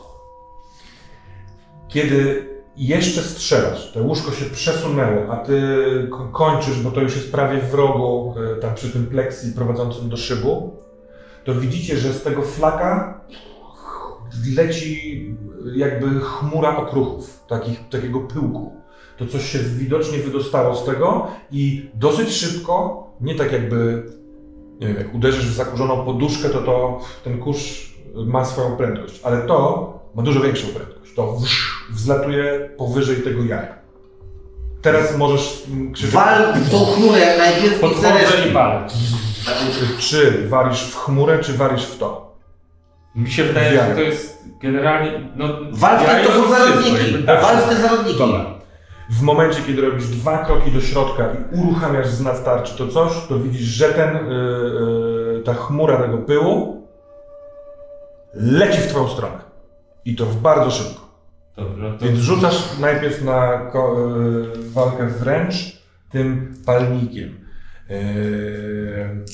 Kiedy jeszcze strzelasz, to łóżko się przesunęło, a ty ko- kończysz, bo to już jest prawie w rogu, y, tam przy tym pleksji prowadzącym do szybu, to widzicie, że z tego flaka leci jakby chmura okruchów, takich, takiego pyłku. To coś się widocznie wydostało z tego i dosyć szybko, nie tak jakby, nie wiem, jak uderzysz w zakurzoną poduszkę, to, to ten kurz ma swoją prędkość, ale to ma dużo większą prędkość. To wsz, wzlatuje powyżej tego jaja. Teraz możesz krzyczeć, Wal w tą chmurę jak najpierw i Podchodzę wtedy... i walę. czy walisz w chmurę, czy walisz w to. Mi się wydaje, Wiarę. że to jest generalnie. No, Wal w ja te, to są zarodniki. tak. Wal w te zarodniki. Dobra. W momencie, kiedy robisz dwa kroki do środka i uruchamiasz z nadtarczy to coś, to widzisz, że ten, y, y, ta chmura tego pyłu leci w twoją stronę. I to bardzo szybko. Dobra, to Więc rzucasz najpierw na ko- y, walkę wręcz tym palnikiem. Y,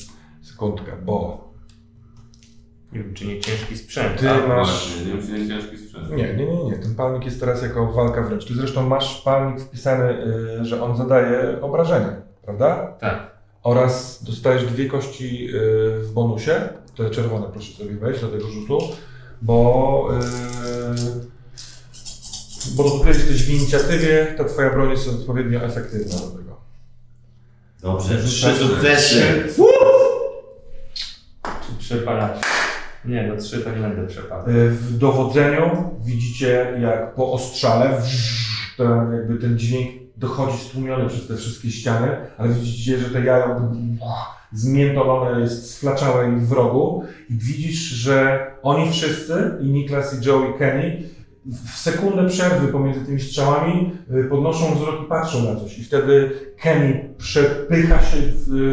sekundkę, bo nie wiem, czy nie ciężki sprzęt. ty A, masz... Nie nie ciężki sprzęt. Nie, nie, nie, nie. Ten palnik jest teraz jako walka wręcz. Ty zresztą masz palnik wpisany, y, że on zadaje obrażenia, prawda? Tak. Oraz dostajesz dwie kości y, w bonusie. Te czerwone proszę sobie wejść do tego rzutu, bo, y, bo ty jesteś w inicjatywie, ta twoja broń jest odpowiednio efektywna do tego. Dobrze, trzy sukcesy. Czy przepalać? Nie, no trzy to nie będę przepalał. Y, W dowodzeniu widzicie, jak po ostrzale ten, jakby ten dźwięk dochodzi stłumiony przez te wszystkie ściany, ale widzicie, że te jajo zmiętolone jest sflaczałe i w rogu i widzisz, że oni wszyscy, i Niklas, i Joe, i Kenny, w sekundę przerwy pomiędzy tymi strzałami y, podnoszą wzrok i patrzą na coś i wtedy Kenny przepycha się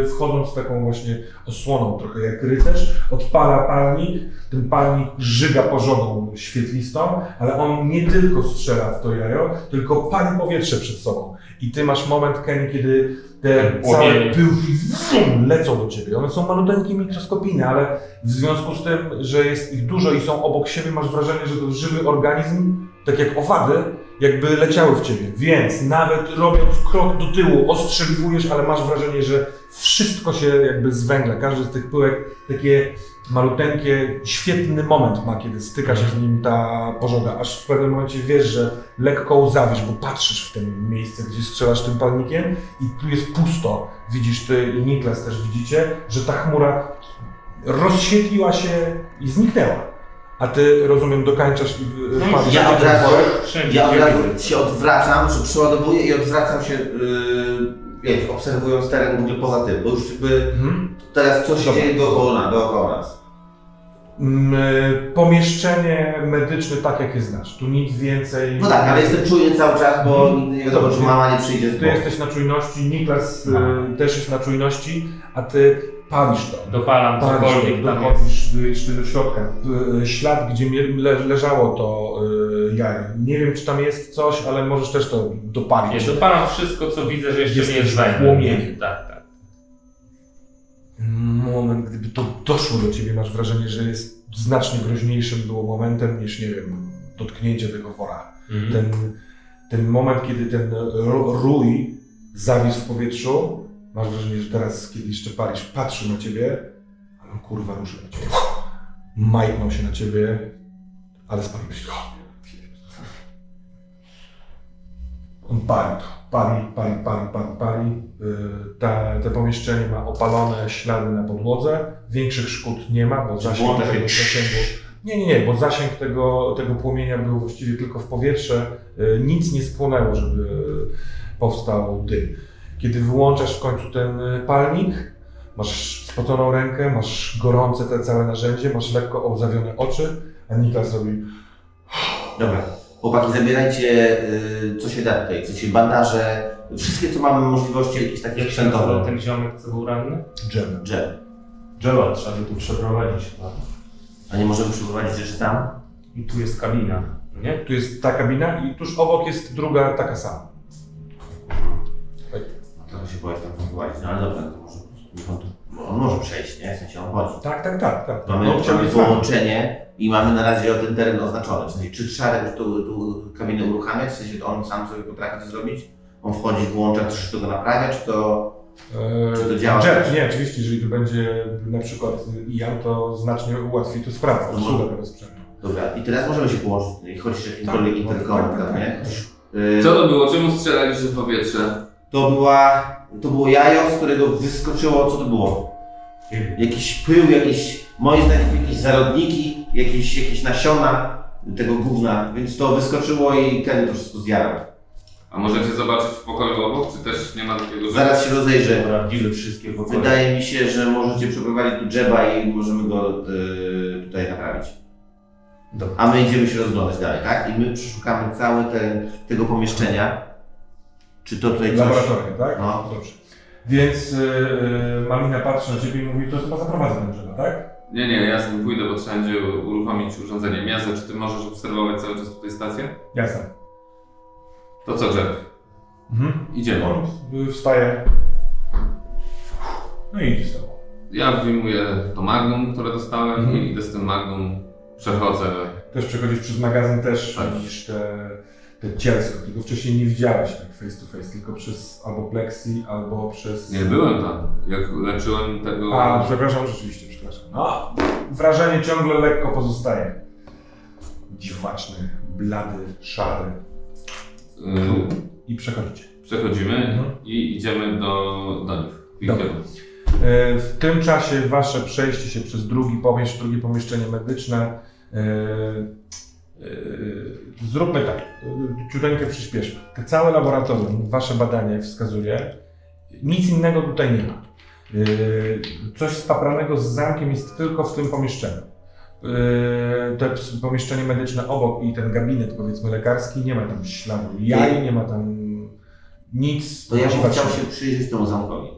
wchodząc taką właśnie osłoną, trochę jak rycerz, odpala palnik, ten palnik żyga porzoną świetlistą, ale on nie tylko strzela w to jajo, tylko pali powietrze przed sobą. I ty masz moment, Kenny, kiedy te całe Płomienie. pyłki lecą do ciebie. One są maluteńkie, mikroskopijne, ale w związku z tym, że jest ich dużo i są obok siebie, masz wrażenie, że to żywy organizm, tak jak owady, jakby leciały w ciebie. Więc nawet robiąc krok do tyłu, ostrzeliwujesz, ale masz wrażenie, że wszystko się jakby zwęgla. Każdy z tych pyłek takie maluteńkie, świetny moment ma, kiedy styka się z nim ta pożoga. Aż w pewnym momencie wiesz, że lekko łzawisz, bo patrzysz w tym miejsce, gdzie strzelasz tym palnikiem i tu jest pusto. Widzisz ty i Niklas też widzicie, że ta chmura rozświetliła się i zniknęła. A ty, rozumiem, dokańczasz i No wpadasz ja na od ten razu- Ja od razu się odwracam, że przeładowuję i odwracam się, yy, wiesz, obserwując teren mówię poza tym, bo już jakby Mhm. teraz coś się dzieje dookoła, nas- dookoła nas. Mm, y, Pomieszczenie medyczne tak, jakie znasz. Tu nic więcej. No tak, ale jestem czujny cały czas, bo Mhm. nie wiadomo, czy Dobrze. mama nie przyjdzie z Ty jesteś na czujności, Niklas No. też jest na czujności, a ty palisz to. Dopalam Palisz cokolwiek tam dochodzisz jeszcze do środka. Y, Ślad, gdzie leżało to y, jajo. Nie wiem, czy tam jest coś, ale możesz też to dopalić. Dopalam wszystko, co widzę, że jeszcze Jesteś nie jest płomieniem. Tak, tak. Moment, gdyby to doszło do ciebie, masz wrażenie, że jest znacznie groźniejszym było momentem niż, nie wiem, dotknięcie tego wora. Mhm. ten, ten moment, kiedy ten rój zawisł w powietrzu, masz wrażenie, że teraz, kiedy jeszcze palisz, patrzy na ciebie, ale on kurwa ruszył na ciebie. Majknął się na ciebie, ale spaliłeś go. On pali. Pali, pali, pali, pali, pali. Yy, ta, to pomieszczenie ma opalone ślady na podłodze. Większych szkód nie ma, bo zasięg tego zasięgu nie, nie, nie, bo zasięg tego, tego płomienia był właściwie tylko w powietrze. Y, Nic nie spłonęło, żeby powstał dym. Kiedy wyłączasz w końcu ten y, palnik, masz spoconą rękę, masz gorące te całe narzędzie, masz lekko ołzawione oczy, a Niklas robi Dobra. Chłopaki, zabierajcie, y, co się da tutaj, chcecie bandaże, wszystkie, co mamy możliwości, jakieś takie Jak się sprzętowe. ten ziomek, co był ranny? dżem. Dżem. Joel, trzeba by tu przeprowadzić. A nie możemy przeprowadzić rzeczy tam? I tu jest kabina, nie? Tu jest ta kabina i tuż obok jest druga taka sama. Trochę się boję tam prowadzić, no ale dobra, to może po prostu niech on, tu, bo on może przejść, nie? W sensie on chodzi. Tak, tak, tak. tak. Mamy, No, mamy z wami. połączenie i mamy na razie ten teren oznaczony. W sensie, czy trzeba jakoś tu, tu kabinę uruchamiać, w sensie to on sam sobie potrafi to zrobić? On wchodzi, włącza, coś to go naprawia, czy to... Eee, Czy to działa? Jet, nie, oczywiście, jeżeli tu będzie na przykład IAM, to znacznie ułatwi to sprawę, No. obsługę tego sprzętu. Dobra, i teraz możemy się połączyć, jeżeli chodzisz jakimkolwiek Tak, interkomem, tak, tak, nie? tak. Y, Co to było? Czemu strzelaliście w powietrze? To była, to było jajo, z którego wyskoczyło, co to było? Jakiś pył, jakieś, moim zdaniem jakieś zarodniki, jakieś, jakieś nasiona tego gówna, więc to wyskoczyło i ten to wszystko zjarał. A możecie zobaczyć w pokoju obok, czy też nie ma takiego Zaraz się rozejrzę. Sprawdzimy wszystkie pokoje. Wydaje mi się, że możecie przeprowadzić tu dżeba i możemy go y, tutaj naprawić. Dobra. A my idziemy się rozglądać dalej, tak? I my przeszukamy cały ten, tego pomieszczenia. Czy to tutaj coś... Laboratorium, tak? No. Dobrze. Więc yy, Malina patrzy na ciebie i mówi, to chyba zaprowadzę ten drzewa, tak? Nie, nie, ja z nim pójdę, bo trzeba będzie uruchomić urządzenie. Miasto, czy ty możesz obserwować cały czas tutaj stację? Jasne. To co, Jeff? Mhm. Idziemy. On y, wstaje. No i idzie z tobą. Ja wyjmuję to magnum, które dostałem Mhm. i idę z tym magnum, przechodzę. Też przechodzisz przez magazyn, też Tak. widzisz te, te cielsko, tego wcześniej nie widziałeś tak face to face, tylko przez albo plexi, albo przez... Nie byłem tam, jak leczyłem tego... A, przepraszam, rzeczywiście, przepraszam. No, wrażenie ciągle lekko pozostaje. Dziwaczny, blady, szary. y, I przechodzicie. przechodzimy Mhm. i idziemy do, do nich. Dobra. E, W tym czasie wasze przejście się przez drugi pomiesz, drugie pomieszczenie medyczne. E, Zróbmy tak, e, ciuteńkę przyspieszmy. Te całe laboratorium, wasze badanie wskazuje, nic innego tutaj nie ma. E, Coś spapranego z zamkiem jest tylko w tym pomieszczeniu. To pomieszczenie medyczne obok i ten gabinet, powiedzmy, lekarski, nie ma tam śladu jaj, nie ma tam nic... To ja bym chciał się przyjrzeć temu zamkowi.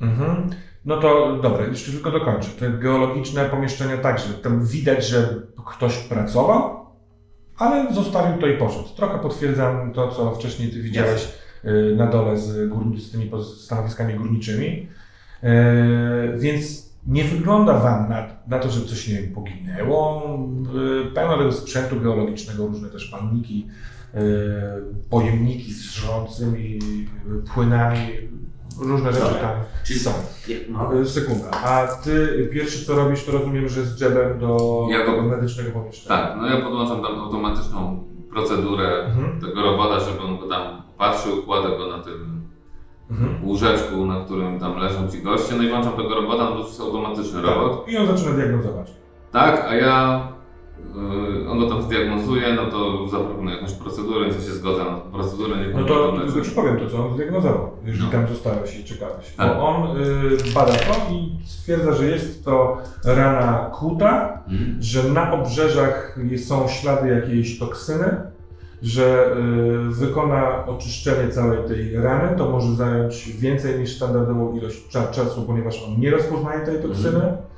Mhm. No to dobra, jeszcze tylko dokończę. Te geologiczne pomieszczenia także. Tam widać, że ktoś pracował, ale zostawił to i poszedł. Trochę potwierdzam to, co wcześniej ty widziałeś y, na dole z, z tymi stanowiskami górniczymi. E, Więc nie wygląda Wam na, na to, że coś nie wiem, poginęło. E, Pełno tego sprzętu geologicznego, różne też palniki, e, pojemniki z żrącymi e, płynami, różne rzeczy tam Czyli są. No. E, Sekunda. A ty pierwsze co robisz, to rozumiem, że z dżebem do Ja go- tego medycznego pomieszczenia. Tak, no ja podłączam tam automatyczną procedurę Mhm. tego robota, żeby on go tam patrzył, kładę go na tym Mhm. łóżeczku, na którym tam leżą ci goście, no i włączam tego robota, no to jest automatyczny robot. I on zaczyna diagnozować. Tak, a ja, on go tam zdiagnozuje, no to zaproponuję jakąś procedurę, więc ja się zgodzę na procedurę, nie No to tylko ci powiem to, co on zdiagnozował, jeżeli No. tam zostałeś i czekałeś. Tak. Bo on y, bada to i stwierdza, że jest to rana kłuta, Mhm. że na obrzeżach są ślady jakiejś toksyny, że y, wykona oczyszczenie całej tej rany, to może zająć więcej niż standardową ilość cza- czasu, ponieważ on nie rozpoznaje tej toksyny y,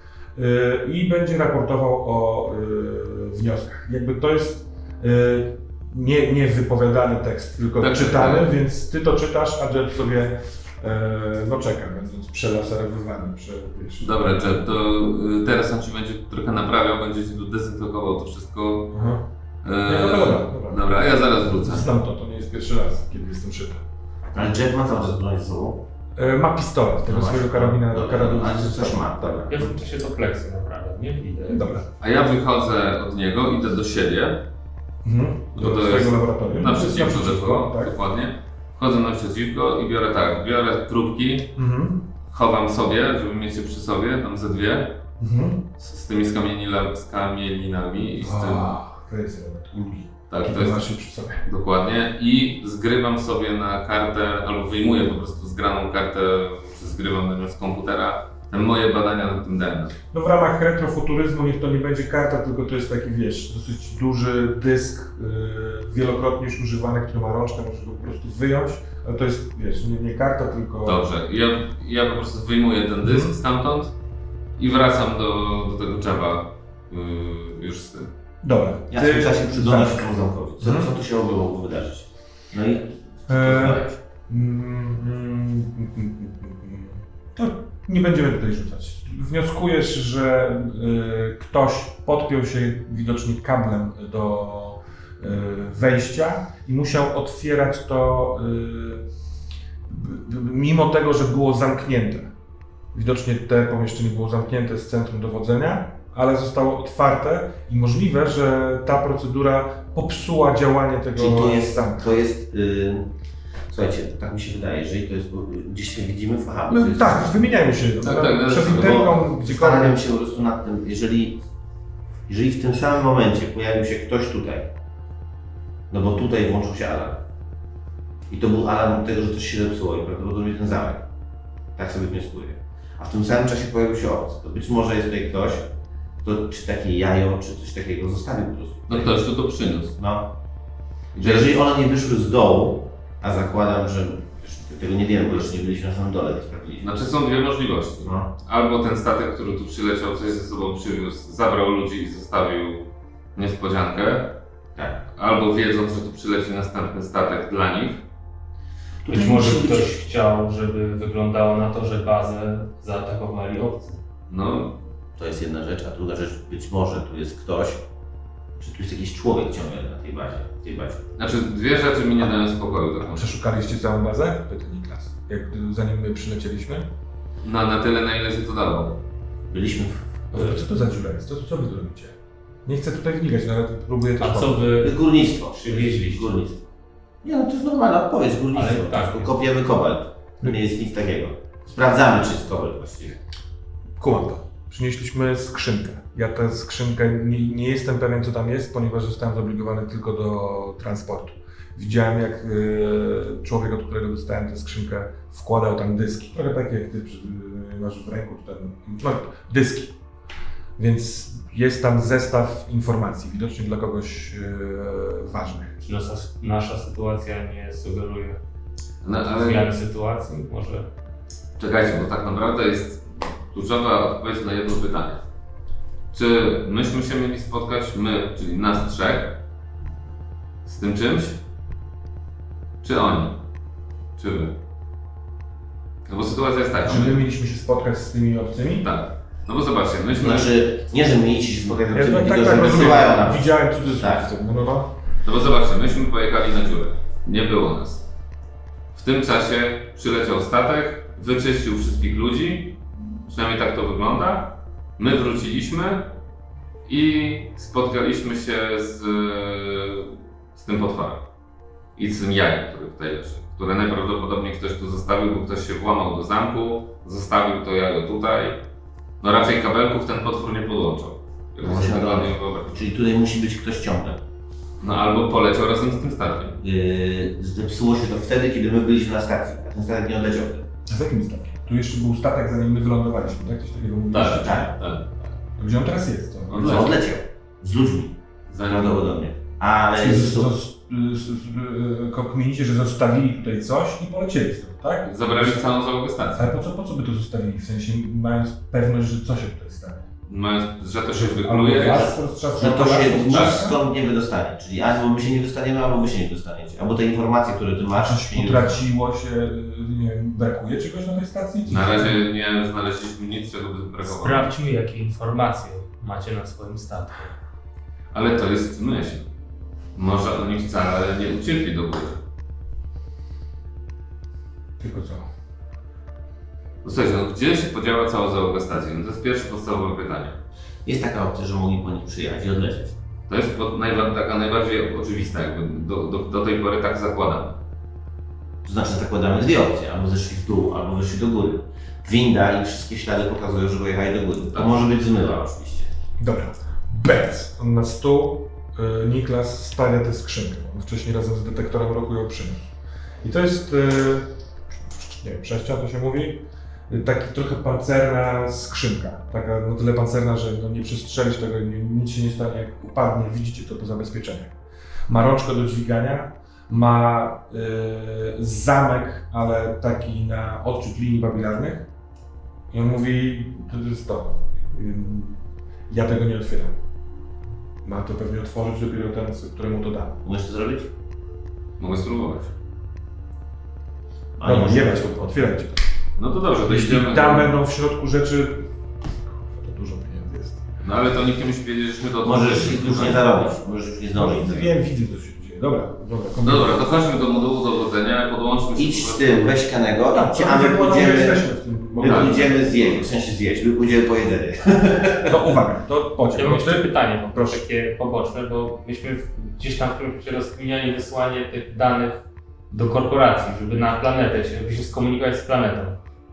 i będzie raportował o y, wnioskach. Jakby to jest y, nie, nie wypowiadany tekst, tylko Tak, czytany, tak. więc ty to czytasz, a Jet sobie e, no czeka, będąc przelaserowywany. Prze, wiesz. Dobra, Jet, to teraz on ci będzie trochę naprawiał, będzie ci tu dezynfekował to wszystko. Aha. Nie, no dobra, dobra. dobra, a ja zaraz wrócę. Znam to, to nie jest pierwszy raz, kiedy jestem szyty. Ale Jack ma cały czas broń ze sobą. E, ma pistolet, tego No swojego właśnie. karabina, Dobra, karabinu. ale coś ma, dobra. Ja w tym czasie to pleksy naprawdę, nie widzę. Dobra. A ja wychodzę od niego, idę do siebie, Mhm. Do to swojego laboratorium. naprzeciwko Naprzeciwko, tak. dokładnie. Wchodzę naprzeciwko i biorę tak, biorę próbki, Mhm. chowam sobie, żeby mieć je przy sobie, tam ze dwie, Mhm. z, z tymi skamielinami i z tym, A, to jest. Tak, Kiedy to jest masz przy sobie. dokładnie, i zgrywam sobie na kartę, albo wyjmuję po prostu zgraną kartę, czy zgrywam na nią z komputera, te moje badania nad tym DNA. No w ramach retrofuturyzmu niech to nie będzie karta, tylko to jest taki, wiesz, dosyć duży dysk, yy, wielokrotnie już używany, który ma rączkę, możesz go po prostu wyjąć, ale to jest, wiesz, nie, nie karta, tylko... Dobrze, ja, ja po prostu wyjmuję ten dysk Mhm. stamtąd i wracam do, do tego drzewa yy, już z tym. Dobra. Ja w tym Ty- czasie przyglądam się temu zamkowi. Co, Mhm. co tu się mogło wydarzyć? No i E, Mm, mm, mm. To nie będziemy tutaj rzucać. Wnioskujesz, że y, ktoś podpiął się widocznie kablem do y, wejścia i musiał otwierać to y, mimo tego, że było zamknięte. Widocznie te pomieszczenie było zamknięte z centrum dowodzenia, ale zostało otwarte i możliwe, że ta procedura popsuła działanie tego Czyli to jest, zamku. to jest yy, słuchajcie, tak mi się wydaje, jeżeli to jest, bo gdzieś się widzimy w Wahabu, to No, jest tak, wymieniajmy się. Tak, no, tak, no, przez interkom, gdziekolwiek. Zastanawiam się po prostu nad tym, jeżeli, jeżeli w tym samym momencie pojawił się ktoś tutaj, no bo tutaj włączył się alarm. I to był alarm tego, że coś się zepsuło i prawdopodobnie ten zamek. Tak sobie wnioskuję. A w tym samym czasie pojawił się obcy. To być może jest tutaj ktoś, kto czy takie jajo, czy coś takiego zostawił po prostu. No ktoś tu to przyniósł. No, że jeżeli one nie wyszły z dołu, a zakładam, że tego nie wiemy, bo jeszcze nie byliśmy na samym dole, to sprawdziliśmy. Znaczy są dwie możliwości. No. Albo ten statek, który tu przyleciał, coś ze sobą przywiózł, zabrał ludzi i zostawił niespodziankę. Tak. Albo wiedząc, że tu przyleci następny statek dla nich. Być może ktoś chciał, żeby wyglądało na to, że bazę zaatakowali obcy. No, To jest jedna rzecz, a druga rzecz, być może tu jest ktoś, czy tu jest jakiś człowiek ciągle na tej bazie, w tej bazie. znaczy dwie rzeczy mi nie dają spokoju. Tak. Przeszukaliście całą bazę? Pyta Niklas. Jak, zanim my przylecieliśmy? No na tyle, na ile się to dało. Byliśmy w, No, to co to za dziura jest? Co, co wy tu robicie? Nie chcę tutaj wnikać, ale próbuję też A co wy... Górnictwo. Przywieźliście. Górnictwo. Nie no, to jest normalna odpowiedź, górnictwo. Ale tak. tak. Kopiemy kobalt. To nie jest nic takiego. Sprawdzamy, czy jest kobalt właściwie. Kumam to. Przynieśliśmy skrzynkę. Ja tę skrzynkę nie, nie jestem pewien, co tam jest, ponieważ zostałem zobligowany tylko do transportu. Widziałem, jak e, człowiek, od którego dostałem tę skrzynkę, wkładał tam dyski. Trochę takie, jak ty przy- e, masz w ręku, ten, no, dyski. Więc jest tam zestaw informacji, widocznie dla kogoś e, ważnych. Czy nasza, nasza sytuacja nie sugeruje No, ale zmiany sytuacji, może... czekajcie, bo tak naprawdę jest kluczowa odpowiedź na jedno pytanie. Czy myśmy się mieli spotkać, my, czyli nas trzech, z tym czymś? Czy oni? Czy wy? No bo sytuacja jest taka. Czy my My, mieliśmy się spotkać z tymi obcymi? tak. No bo zobaczcie, myśmy. Znaczy, nie, że mieliście się spotkać, Ja tylko tak, tak, że tak rozumiem. wysyłają nam. Widziałem cudzysłów Tak. w tym. No, no, no. No bo zobaczcie, myśmy pojechali na dziurę. Nie było nas. W tym czasie przyleciał statek, wyczyścił wszystkich ludzi. Przynajmniej tak to wygląda. My wróciliśmy i spotkaliśmy się z, z tym potworem. I z tym jajem, który tutaj leży. Które najprawdopodobniej ktoś tu zostawił, bo ktoś się włamał do zamku, zostawił to jajo tutaj. No raczej kabelków ten potwór nie podłączał. Jak No no. nie. Czyli tutaj musi być ktoś ciągle. No albo poleciał razem z tym statkiem. Yy, zepsuło się to wtedy, kiedy my byliśmy na stacji, a ten statek nie odleciał. A z jakim statkiem? Tu jeszcze był statek, zanim my wylądowaliśmy, tak? Coś takiego mówiliście? Tak, tak. tak. Gdzie on teraz jest? To? On No, odleciał. Z ludźmi, prawdopodobnie. Ale Czyli z, z, z, z, z, z, kminicie, że zostawili tutaj coś i polecieli stąd, tak? zabrali całą załogę stacji. Ale po co, po co by to zostawili? W sensie mając pewność, że co się tutaj stanie? Mając, że to się wykluje. że to się nic skąd nie wydostanie. Czyli albo my się nie dostaniemy, albo wy się nie dostaniecie. Albo te informacje, które ty masz, coś się nie utraciło się, nie wiem, brakuje czegoś na tej stacji? Na razie nie znaleźliśmy nic, czego by brakowało. Sprawdźmy, jakie informacje macie na swoim statku. Ale to jest myśl. Może oni wcale nie uciekli do góry. Tylko co? No słuchajcie, no gdzie się podziała cała załoga stacji? No to jest pierwsze podstawowe pytanie. Jest taka opcja, że mogli po nich przyjechać i odlecieć. To jest pod, najwa, taka najbardziej oczywista, jakby do, do, do tej pory tak zakładamy. To znaczy zakładamy dwie opcje, albo zeszli w dół, albo wyszli do góry. Winda i wszystkie ślady pokazują, że pojechali do góry. To Tak. może być zmywa oczywiście. Dobra. Bez. On na stół y, Niklas stawia tę skrzynkę. On wcześniej razem z detektorem roku ją przyniósł. I to jest, y, nie wiem, sześcia to się mówi, taki trochę pancerna skrzynka. Taka no tyle pancerna, że no, nie przestrzelisz tego, nic się nie stanie, jak upadnie, widzicie to po zabezpieczeniach. Ma rączkę do dźwigania, ma y, zamek, ale taki na odczyt linii papilarnych. I on mówi, to jest to. Ja tego nie otwieram. Ma to pewnie otworzyć dopiero ten, któremu to dam. Umiesz to zrobić? Mogę spróbować. A nie możesz. jebać, otwierajcie. No to dobrze, to Jeśli idziemy. tam będą w środku rzeczy... To dużo pieniędzy jest. No ale to nikt nie musi wiedzieć, żeśmy to Możesz otworzyli. już nie zarobić, możesz już nie zdążyć. No, wiem, widzę, co się dzieje. Dobra, dobra. No dobra, to chodźmy do modułu dowodzenia, podłączmy się Idź po z prostu- tym, weź kanego, Tak, idźcie, a my pójdziemy... pójdziemy, jesteśmy w tym my pójdziemy zjeść, w sensie zjeść, my pójdziemy po jedzenie. [laughs] To uwaga, to pociąg. Ja mam jeszcze pytanie, Proszę. takie poboczne, bo myśmy w- gdzieś tam w którymś rozkminiali wysłanie tych danych do korporacji, żeby na planetę się, żeby się skomunikować z planetą.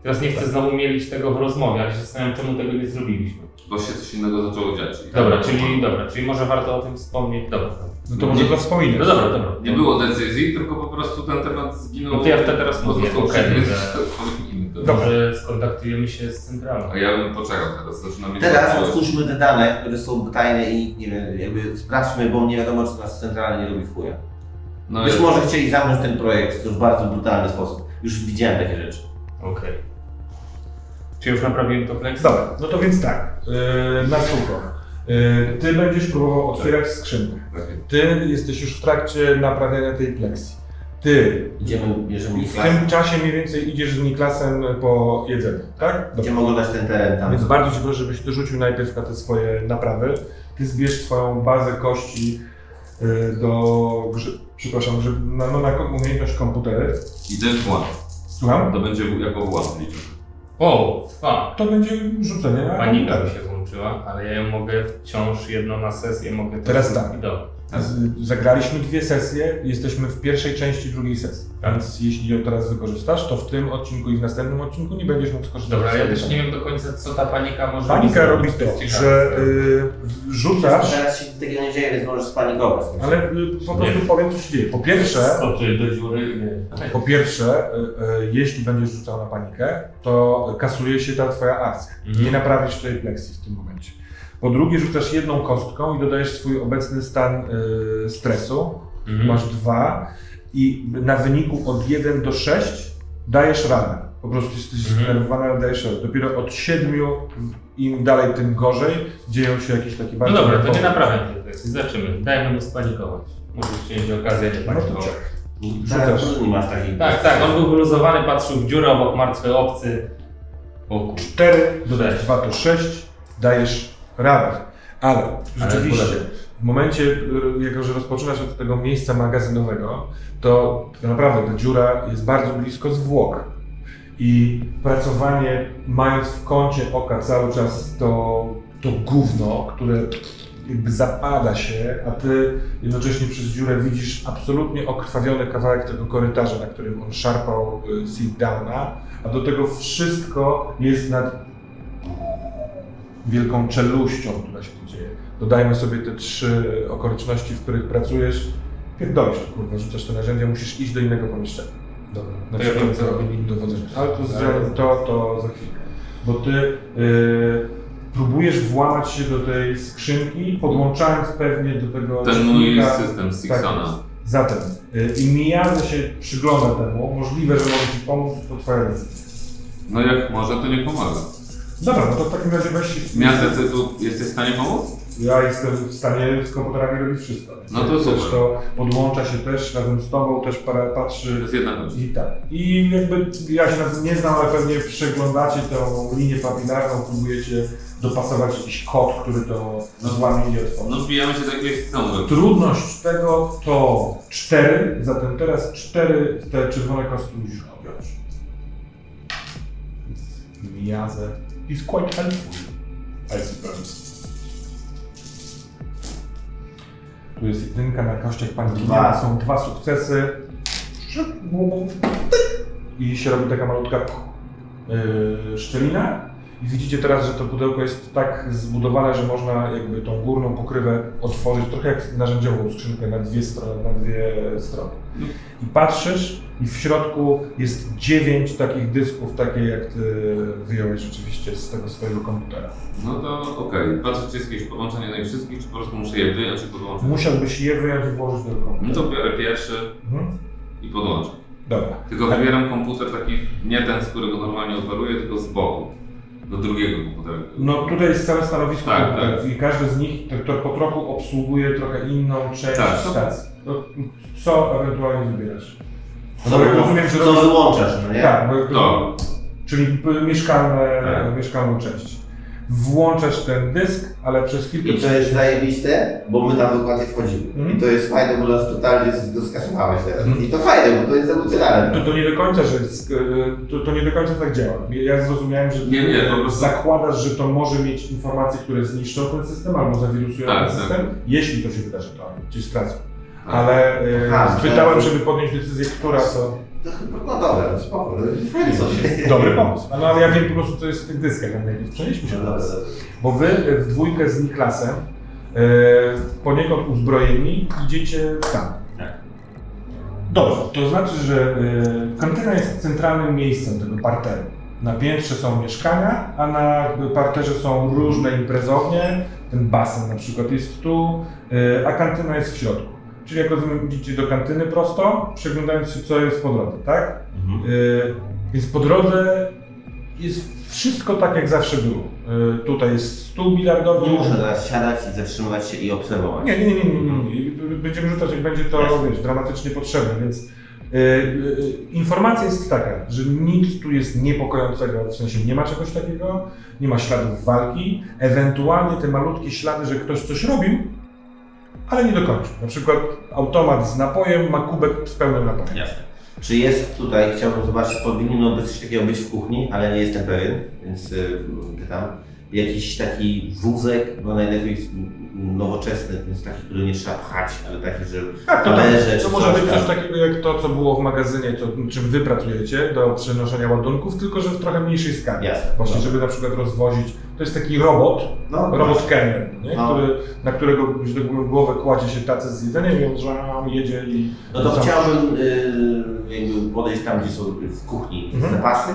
Teraz nie chcę znowu mielić tego w rozmowie, ale się zastanawiam, czemu tego nie zrobiliśmy. Bo się coś innego zaczęło dziać. Dobra, tak, czyli dobra, czyli może warto o tym wspomnieć. Dobra. No to może to wspominać. No dobra, dobra. Nie było decyzji, tylko po prostu ten temat zginął. No to ja wtedy teraz mówię, okej. [laughs] Dobra. Może skontaktujemy się z centralą. A ja bym poczekał teraz, zaczyna mnie Teraz otwórzmy te dane, które są tajne i nie wiem, jakby sprawdźmy, bo nie wiadomo, czy nas centralnie nie lubi w chuja. No Być może chcieli zamknąć ten projekt w bardzo brutalny sposób. Już widziałem takie rzeczy. Okej. Czy już naprawiłem to pleks? Dobra, no to więc tak. Yy, na sucho. Yy, ty będziesz próbował otwierać skrzynkę. Tak. Ty jesteś już w trakcie naprawiania tej pleksji. Ty Idziemy, bierzemy w Niklas. tym czasie mniej więcej idziesz z Niklasem po jedzeniu, tak? Będziemy oglądać ten teren tam. Więc bardzo Cię proszę, żebyś Ty rzucił najpierw na te swoje naprawy. Ty zbierz swoją bazę kości y, do, grze- przepraszam, że na, no, na ko- umiejętność komputery. I ten. Słucham? To będzie jako włam liczony. O, fuck. To będzie rzucenie na Panika mi się włączyła, ale ja ją mogę wciąż jedno na sesję, mogę Teraz tak. Dobra. Z- Zagraliśmy dwie sesje, jesteśmy w pierwszej części drugiej sesji. Więc jeśli ją teraz wykorzystasz, to w tym odcinku i w następnym odcinku nie będziesz mógł skorzystać Dobra, z ja też nie wiem do końca, co ta panika może Panika robi to, że y, rzucasz, Teraz się tego nie dzieje, więc możesz spanikować. ale y, po prostu Nie. powiem, co się dzieje. Po pierwsze, do dziury. Nie. Po pierwsze, y, y, jeśli będziesz rzucał na panikę, to kasuje się ta twoja akcja. Mhm. Nie naprawisz tej pleksji w tym momencie. Po drugie, rzucasz jedną kostką i dodajesz swój obecny stan y, stresu. Mhm. Masz dwa. i na wyniku od 1 do 6 dajesz radę. Po prostu jesteś Mhm. zdenerwowany, ale dajesz radę. Dopiero od 7 im dalej, tym gorzej dzieją się jakieś takie No bardziej... dobra, to nie naprawiam tej kwestii. Zaczynamy. Dajmy mu spanikować. Musisz mieć okazję nie No to panikować. czek. Tak, Rzucasz. takich... Tak, tak, on był wyluzowany, patrzył w dziurę obok martwy obcy. O kur... 4, dodać Sześć. 2 to 6, dajesz radę. Ale rzeczywiście, w momencie, y, jako że rozpoczynasz od tego miejsca magazynowego, to naprawdę ta dziura jest bardzo blisko zwłok. I pracowanie, mając w kącie oka cały czas to, to gówno, które jakby zapada się, a ty jednocześnie przez dziurę widzisz absolutnie okrwawiony kawałek tego korytarza, na którym on szarpał y, sit downa, a do tego wszystko jest nad wielką czeluścią, która się tu dzieje. Dodajmy sobie te trzy okoliczności, w których pracujesz. Pierdolisz to, kurwa, rzucasz te narzędzia, musisz iść do innego pomieszczenia. Dobra, Na to ja przykład robili. dowodzenia. Ale to, za, to, to za chwilkę. Bo ty y, próbujesz włamać się do tej skrzynki, podłączając pewnie do tego Ten mój system Tak Sixona. jest. Zatem, y, i Miyaza się przygląda temu, możliwe, że może Ci pomóc, to Twoja decyzja. No jak może, to nie pomaga. Dobra, no to w takim razie weź Miast decydu, jesteś w stanie pomóc? Ja jestem w stanie z komputerami robić wszystko. No to super. to podłącza się też razem z Tobą, też para, To patrzy jest jedna rzecz. i tak. I jakby ja się nie znam, ale pewnie przeglądacie tą linię papilarną, próbujecie dopasować jakiś kod, który to złamie i otworzy. No wbijamy się do jakiegoś systemu. Trudność tego to 4, zatem teraz 4 te czerwone kostki musisz objąć. Miazę is quite helpful, I suppose. Tu jest jedynka na kościach paniki. Dwa. Są dwa sukcesy. I się robi taka malutka yy, szczelina. I widzicie teraz, że to pudełko jest tak zbudowane, że można jakby tą górną pokrywę otworzyć, trochę jak narzędziową skrzynkę na dwie strony. Na dwie strony. I patrzysz i w środku jest dziewięć takich dysków, takie jak ty wyjąłeś rzeczywiście z tego swojego komputera. No to okej. Patrzę, czy jest jakieś podłączenie na ich wszystkich, czy po prostu muszę je wyjąć i podłączyć. Musiałbyś je wyjąć i włożyć do No komputera. to biorę pierwszy Mhm. i podłączę. Dobra. Tylko wybieram komputer taki, nie ten, z którego normalnie operuję, tylko z boku. Do drugiego komputera. No tutaj jest całe stanowisko Tak, komputerów i każdy z nich to, to po trochu obsługuje trochę inną część Tak. stacji. To co ewentualnie wybierasz? No bo rozumiem, że co wyłączasz, no nie? Tak, bo, To. czyli mieszkalne, Tak. mieszkalną część. Włączasz ten dysk, ale przez kilka I to jest zajebiste, bo my tam dokładnie wchodzimy. Mhm. I to jest fajne, bo nas totalnie skasowałeś teraz. Mhm. I to fajne, bo to jest emocjonalne. To, to nie do końca, że jest, e, to, to nie do końca tak działa. Ja zrozumiałem, że ty Nie, nie, po prostu- zakładasz, że to może mieć informacje, które zniszczą ten system albo zawirusują Tak, ten tak. system, jeśli to się wydarzy, to cię stracą. Ale e, Aha, spytałem, żeby podjąć decyzję, która to... No dobra, spoko, no Dobry pomysł. No ale ja wiem po prostu, co jest w tych dyskach, przenieśmy się No do nas. Bo wy w dwójkę z Niklasem e, poniekąd uzbrojeni idziecie tam. Tak. Dobrze, to znaczy, że kantyna jest centralnym miejscem tego parteru. Na piętrze są mieszkania, a na parterze są różne imprezownie. Ten basen na przykład jest tu, a kantyna jest w środku. Czyli jak rozumiem, idziecie do kantyny prosto, przeglądając się, co jest po drodze, tak? Mhm. Y, Więc po drodze jest wszystko tak, jak zawsze było. Y, Tutaj jest stół bilardowy. Nie muszę teraz siadać i zatrzymywać się i obserwować. Nie, nie, nie, nie, nie, nie. Będziemy rzucać, jak będzie to Jasne. wiesz, dramatycznie potrzebne, więc y, y, informacja jest taka, że nic tu jest niepokojącego, w sensie nie ma czegoś takiego, nie ma śladów walki, ewentualnie te malutkie ślady, że ktoś coś robił, ale nie dokończył. Na przykład automat z napojem ma kubek z pełnym napojem. Jasne. Czy jest tutaj, chciałbym zobaczyć, powinno być coś takiego być w kuchni, ale nie jestem pewien, więc y, pytam. Jakiś taki wózek, no najlepiej nowoczesny, więc taki, który nie trzeba pchać, ale taki, że Tak, to, talerze to czy może być coś takiego jak to, co było w magazynie, to, czym wy pracujecie do przenoszenia ładunków, tylko że w trochę mniejszej skali. Jasne. Właśnie, No. żeby na przykład rozwozić. To jest taki robot, No, robot kelner, nie? No. Który, na którego tak głowę kładzie się tacę z jedzeniem i on żam, jedzie i... No to chciałbym y, podejść tam, gdzie są w kuchni Mhm. zapasy,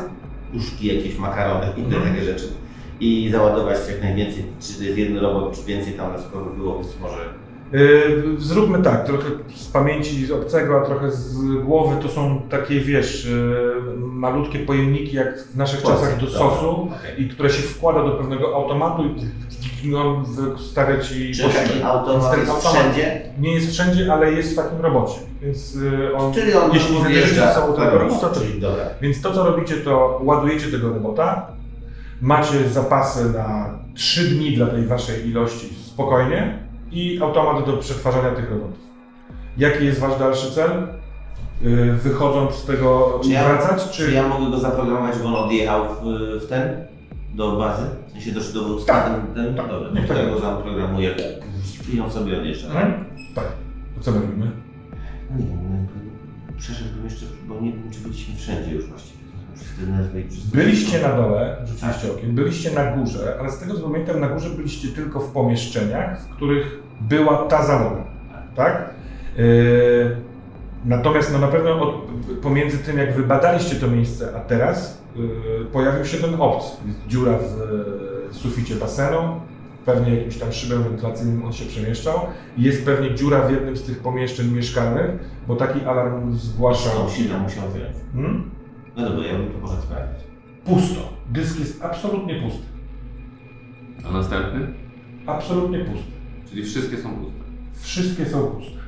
puszki, jakieś makarony, inne Mhm. takie rzeczy i załadować jak najwięcej, czy to jest jeden robot, czy więcej tam skoro było, więc może zróbmy tak, trochę z pamięci z obcego, a trochę z głowy to są takie, wiesz, yy, malutkie pojemniki jak w naszych czasach do sosu okej. i które się wkłada do pewnego automatu i on wystawia ci Czy taki automat jest automat wszędzie? Nie jest wszędzie, ale jest w takim robocie, więc yy, on, Czyli on jeśli zabierzecie ze sobą tego robota, to Czyli dobra. więc to, co robicie, to ładujecie tego robota, macie zapasy na 3 dni dla tej waszej ilości spokojnie i automat do przetwarzania tych robotów. Jaki jest wasz dalszy cel? Yy, Wychodząc z tego Czy ja- wracać, Czy czy... ja mogę go zaprogramować, żeby on odjechał w, w ten? Do bazy? W sensie do dowództwa? Tak, Ten, ten? tak. Dobra, Niech to tak ja go zaprogramuję. On sobie odjeżdża. tak? Mhm. Tak. To co my robimy? No Nie wiem, no, przeszedłbym jeszcze, bo nie wiem, czy byliśmy wszędzie już właściwie. Byliście na dole, rzuciliście okiem, byliście na górze, ale z tego co pamiętam, na górze byliście tylko w pomieszczeniach, w których była ta załoga. Tak? Yy, natomiast no na pewno od, pomiędzy tym, jak wybadaliście to miejsce, a teraz yy, pojawił się ten obcy. Jest dziura w yy, suficie basenu, pewnie jakimś tam szybem wentylacyjnym on się przemieszczał. Jest pewnie dziura w jednym z tych pomieszczeń mieszkalnych, bo taki alarm zgłaszał. Silę musiał wyjąć. Hmm? No dobra, ja bym to poszedł sprawdzić. Pusto. Dysk jest absolutnie pusty. A następny? Absolutnie pusty. Czyli wszystkie są puste. Wszystkie są puste.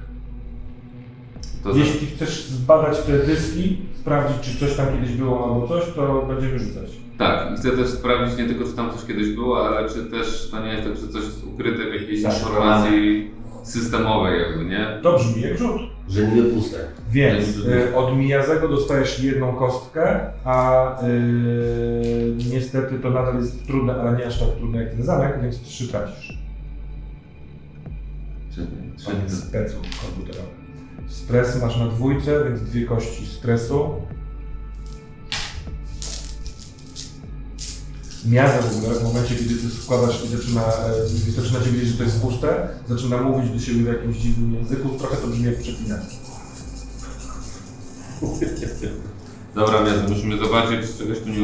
To za... Jeśli chcesz zbadać te dyski, sprawdzić, czy coś tam kiedyś było albo coś, to będziemy rzucać. Tak, i chcę też sprawdzić nie tylko, czy tam coś kiedyś było, ale czy też to nie jest tak, że coś jest ukryte w jakiejś Tak. informacji systemowej jakby, nie? To brzmi jak rzut. Że niby puste. Więc y, od Mijazego dostajesz jedną kostkę, a y, niestety to nadal jest trudne, ale nie aż tak trudne jak ten zamek, więc trzy tracisz. Czy, czy, Od specu komputerowy. Stres masz na dwójce, więc dwie kości stresu. Miazę w ogóle, w momencie, kiedy ty składasz i zaczyna, e, gdy zaczynacie wiedzieć, że to jest puste, zaczyna mówić do siebie w jakimś dziwnym języku, trochę to brzmi jak przeklinanie. Dobra, miasto, musimy zobaczyć, czy czegoś tu nie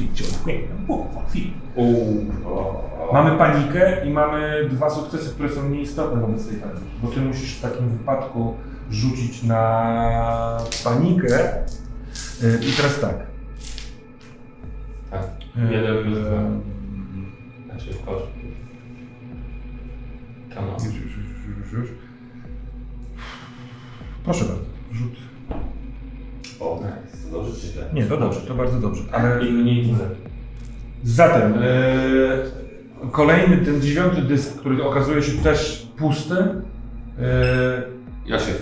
ukryć. Mamy panikę i mamy dwa sukcesy, które są nieistotne wobec tej paniki. Bo ty musisz w takim wypadku rzucić na panikę. Y, I teraz tak. Tak. Y, Jeden plus dwa. Znaczy w. Już, już, już, już, już. Proszę bardzo, rzut. O, nice. Dobrze czy źle? Nie, to dobrze, to bardzo dobrze. Ale I mniej tyle. zatem y, kolejny, ten dziewiąty dysk, który okazuje się też pusty. y, Ja się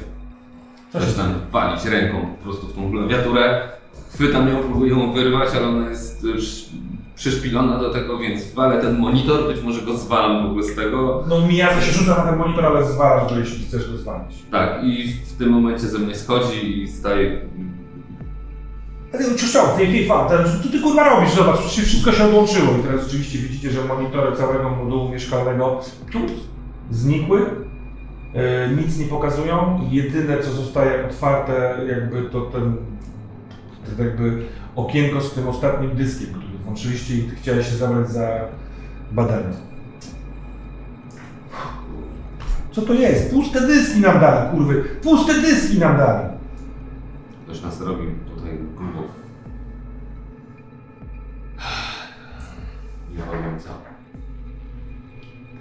Co zaczynam walić ręką po prostu w tą klawiaturę. Chwytam ją, próbuję ją wyrwać, ale ona jest już przyszpilona do tego, więc walę ten monitor, być może go zwalam w ogóle z tego. No Miyaza się rzuca na ten monitor, ale zwalasz go, jeśli chcesz go zwalić. Tak, i w tym momencie ze mnie schodzi i staje. Ale co, wie, wie, fan, co ty kurwa robisz? Zobacz, przecież wszystko się odłączyło. I teraz rzeczywiście widzicie, że monitory całego modułu mieszkalnego tup, znikły. E, nic nie pokazują. Jedyne co zostaje otwarte jakby to ten to jakby okienko z tym ostatnim dyskiem, który włączyliście i chciałeś się zabrać za badanie. Co to jest? Puste dyski nam dali, kurwy! Puste dyski nam dali! Ktoś nas robi Nie wiem co.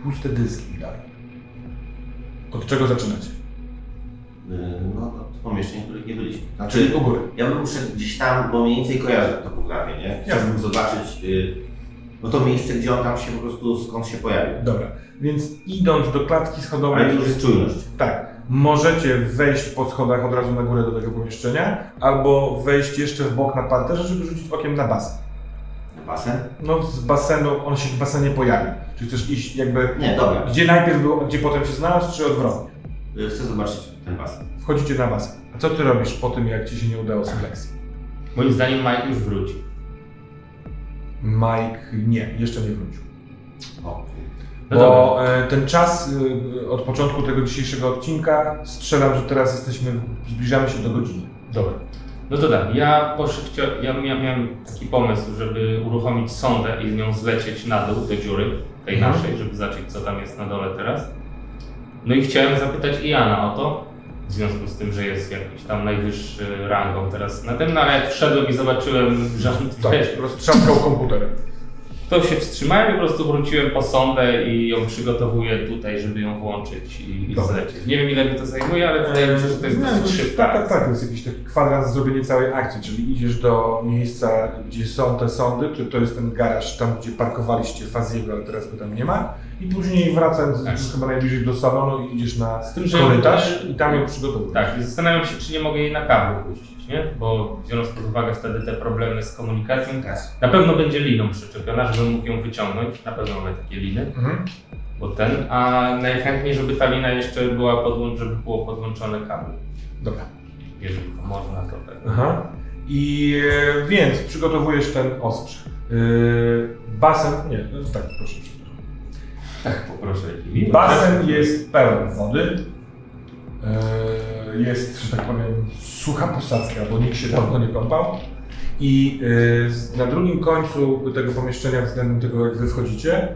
Puste dyski dali. Od czego zaczynacie? Yy, No, to pomieszczeń, w których nie byliśmy. Czyli Znaczy, u góry. ja bym szedł gdzieś tam, bo mniej więcej kojarzę topografię, nie? Chciałbym zobaczyć, yy, no to miejsce, gdzie on tam się po prostu, skąd się pojawił. Dobra, więc idąc do klatki Ale schodowej, to już jest czujność. tak, możecie wejść po schodach od razu na górę do tego pomieszczenia, albo wejść jeszcze w bok na parterze, żeby rzucić okiem na basen. Basen? No z basenu, on się w basenie pojawi. Czy chcesz iść jakby, Nie, dobra. gdzie najpierw był, gdzie potem się znalazł, czy odwrotnie? Yy, Chcę zobaczyć ten basen. Wchodzicie na basen. A co ty robisz po tym, jak ci się nie udało selekcji? Moim zdaniem Mike już wróci. Mike nie, jeszcze nie wrócił. O, No Bo e, ten czas e, od początku tego dzisiejszego odcinka strzelam, że teraz jesteśmy, zbliżamy się do godziny. Dobra. No to tak, ja, posz, chcia, ja, miałem taki pomysł, żeby uruchomić sondę i z nią zlecieć na dół do dziury, tej Mhm. naszej, żeby zobaczyć co tam jest na dole teraz. No i chciałem zapytać Iana o to, w związku z tym, że jest jakiś tam najwyższy rangą teraz na tym, no ale jak wszedłem i zobaczyłem, że Tak, wiesz, roztrzaskał komputer. To się wstrzymałem i po prostu wróciłem po sondę i ją przygotowuję tutaj, żeby ją włączyć i, i zlecieć. Nie wiem ile mi to zajmuje, ale wydaje mi się, że to jest Nie, dosyć szybko. Tak, tak, tak. To jest jakiś taki kwadrans zrobienia całej akcji, czyli idziesz do miejsca, gdzie są te sądy, czy to jest ten garaż, tam gdzie parkowaliście Faziego, ale teraz go tam nie ma. I później wracając Tak. chyba najbliżej do salonu i idziesz na Z tym, korytarz i tam ją przygotowujesz. Tak, i zastanawiam się, czy nie mogę jej na kablu puścić, nie? Bo biorąc pod uwagę wtedy te problemy z komunikacją, na pewno będzie liną przyczepiona, żebym mógł ją wyciągnąć. Na pewno mamy takie liny, Mhm. bo ten, a najchętniej, żeby ta lina jeszcze była podłączona, żeby było podłączone kabel. Dobra. Jeżeli to można, to tak. Aha. I e, więc przygotowujesz ten ostrz. E, basen, nie, no tak, proszę. Tak, poproszę. Basen jest pełen wody. E, Jest, że tak powiem, sucha posadzka, bo nikt się dawno nie kąpał. I e, na drugim końcu tego pomieszczenia, względem tego jak wy wchodzicie,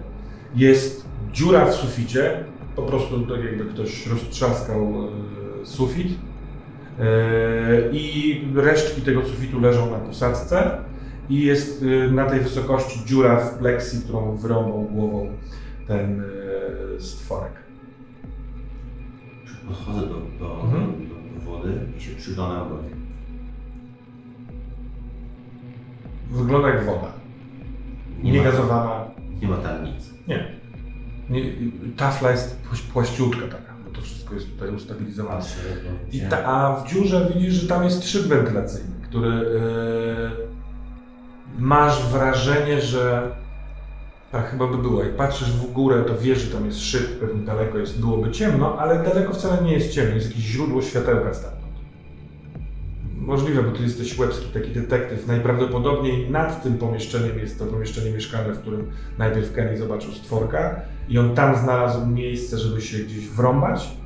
jest dziura w suficie. Po prostu tak jakby ktoś roztrzaskał e, sufit. I resztki tego sufitu leżą na posadzce. I jest na tej wysokości dziura w pleksji, którą wyrąbał głową ten stworek. Podchodzę do, do, Mhm. do, do wody i się przyglądam wodzie. Wygląda jak woda. Nie Nie ma- gazowana. Nie ma tam nic. Nie. Tafla jest płaś- płaściutka taka, bo to wszystko jest tutaj ustabilizowane. Patrzę do I ta, a w dziurze widzisz, że tam jest szyb wentylacyjny, który e, masz wrażenie, że tak chyba by było. Jak patrzysz w górę, to wiesz, że tam jest szyb, pewnie daleko jest, byłoby ciemno, ale daleko wcale nie jest ciemno, jest jakieś źródło światełka stamtąd. Możliwe, bo ty jesteś łebski, taki detektyw. Najprawdopodobniej nad tym pomieszczeniem jest to pomieszczenie mieszkalne, w którym najpierw Kenny zobaczył stworka i on tam znalazł miejsce, żeby się gdzieś wrąbać.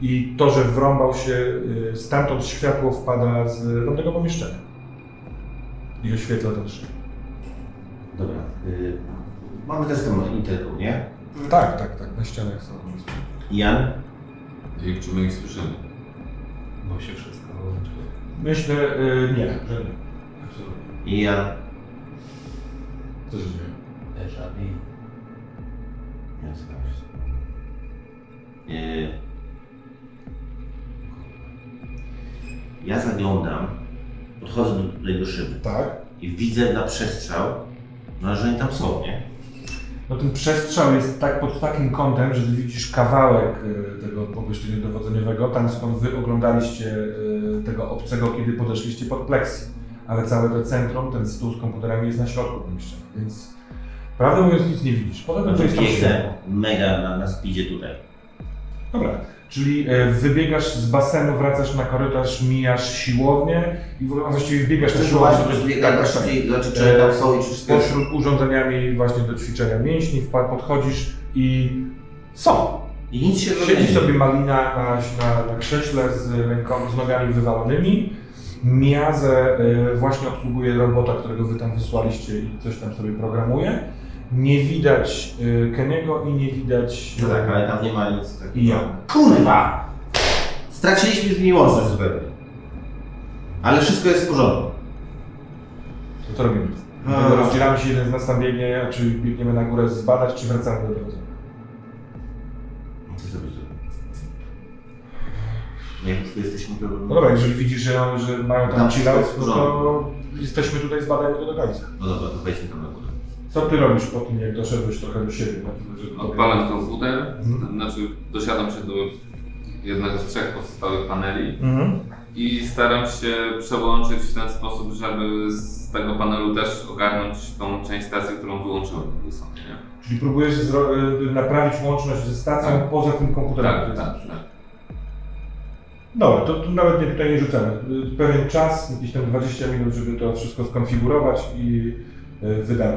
I to, że wrąbał się, y, stamtąd światło wpada z tamtego pomieszczenia. I oświetla ten szyb. Dobra. Y, mamy też tam interkom, nie? Tak, tak, tak, na ścianach są. Jan? I czy my ich słyszymy? Bo się wszystko wyłączyło. Myślę, y, nie, że nie. Absolutnie. I Jan? Co się dzieje? Déjà vu. Nie się. Y, Ja zaglądam, podchodzę do, tutaj do szyby Tak. i widzę na przestrzał, no, że oni tam są, nie? No ten przestrzał jest tak pod takim kątem, że ty widzisz kawałek y, tego pomieszczenia dowodzeniowego, tam skąd wy oglądaliście y, tego obcego, kiedy podeszliście pod pleksji. Ale całe to centrum, ten stół z komputerami jest na środku pomieszczenia, więc prawdę mówiąc nic nie widzisz. Poza tym to jest tam mega na, na speedzie tutaj. Dobra, czyli e, wybiegasz z basenu, wracasz na korytarz, mijasz siłownię i w- właściwie wbiegasz Też siłownię. biegam tak, tak, tak. szybciej, znaczy czy tam są i czy. Pośród urządzeniami właśnie do ćwiczenia mięśni podchodzisz i są. I nic się Siedzi sobie Malina na, na, na krześle z ręką, z nogami wywalonymi. Miazę y, właśnie obsługuje robota, którego wy tam wysłaliście i coś tam sobie programuje. Nie widać y, Keniego i nie widać No tak, y, ale tam nie ma nic takiego. i ja. Kurwa! Straciliśmy z łączność zupełnie. Ale wszystko jest w porządku. To co robimy? A. Rozdzielamy się, jeden z nas tam biegnie, czy biegniemy na górę zbadać, czy wracamy do drodze. Co sobie zrobić? Jak tu jesteśmy, to... No dobra, jeżeli widzisz, że, że mają tam Tam chill out, wszystko no to jesteśmy tutaj, zbadajmy to do końca. No dobra, to wejdźmy tam na górę. Co ty robisz po tym, jak doszedłeś trochę do siebie? Odpalam komputer, Mhm. znaczy dosiadam się do jednego z trzech pozostałych paneli Mhm. i staram się przełączyć w ten sposób, żeby z tego panelu też ogarnąć tą część stacji, którą wyłączyłem nie? Czyli próbujesz y, naprawić łączność ze stacją Tak. poza tym komputerem. Tak, tak, tak. Dobra, to, to nawet nie, tutaj nie rzucamy. Y, Pewien czas, jakieś tam 20 minut, żeby to wszystko skonfigurować i y, wydać.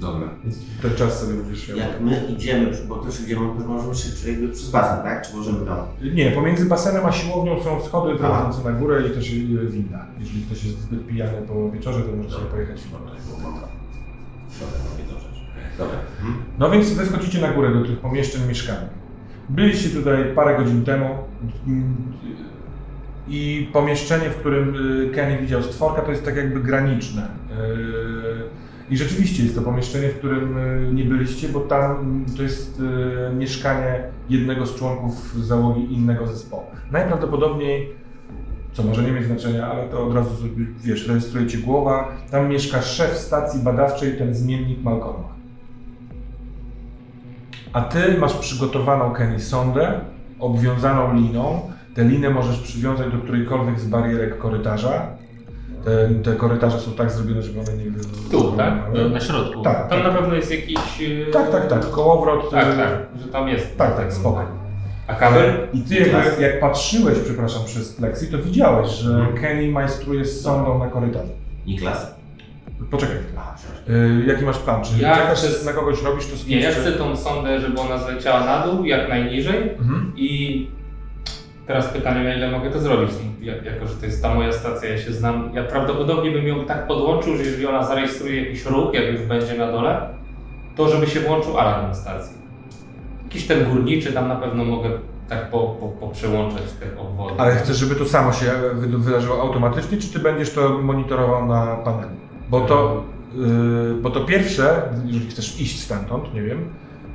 Dobra. Więc ten czas sobie będziesz miał. Jak my idziemy, bo też idziemy, możemy się czy jakby przez basen, tak? Czy możemy tam... Nie, pomiędzy basenem a siłownią są schody prowadzące na górę i też y, winda. Jeżeli ktoś jest zbyt pijany po wieczorze, to może sobie pojechać w Dobra. Mhm. No więc wy wchodzicie na górę do tych pomieszczeń mieszkalnych. Byliście tutaj parę godzin temu i pomieszczenie, w którym y, Kenny widział stworka, to jest tak jakby graniczne. I rzeczywiście jest to pomieszczenie, w którym y, nie byliście, bo tam mm, to jest y, mieszkanie jednego z członków załogi innego zespołu. Najprawdopodobniej, co może nie mieć znaczenia, ale to od razu wiesz, rejestruje ci głowa, tam mieszka szef stacji badawczej, ten zmiennik Malcolma. A ty masz przygotowaną Kenny sondę, obwiązaną liną. Tę linę możesz przywiązać do którejkolwiek z barierek korytarza. Te, te korytarze są tak zrobione, żeby one nie Tu, tak? Na środku. Tak, Tam tak. na pewno jest jakiś... yy, Tak, tak, tak. Kołowrot. Tak, y, tak, że tam jest. Tak, tak, spoko. A kabel? I ty jakby, jak patrzyłeś, przepraszam, przez plexi, to widziałeś, że Mhm. Kenny majstruje z sondą na korytarzu. Niklas? Poczekaj. A. Y, jaki masz plan? Czy Ja czekasz chcę- na kogoś robisz to z kimś? Nie, ja czy- chcę tą sondę, żeby ona zleciała na dół, jak najniżej Mhm. i teraz pytanie, na ile mogę to zrobić, Ja- jako że to jest ta moja stacja, ja się znam, ja prawdopodobnie bym ją tak podłączył, że jeżeli ona zarejestruje jakiś ruch, jak już będzie na dole, to żeby się włączył alarm na stacji. Jakiś ten górniczy tam na pewno mogę tak po, po, po przełączać te obwody. Ale chcesz, żeby to samo się wy- wydarzyło automatycznie, czy ty będziesz to monitorował na panelu? Bo to, yy, bo to pierwsze, jeżeli chcesz iść stamtąd, nie wiem,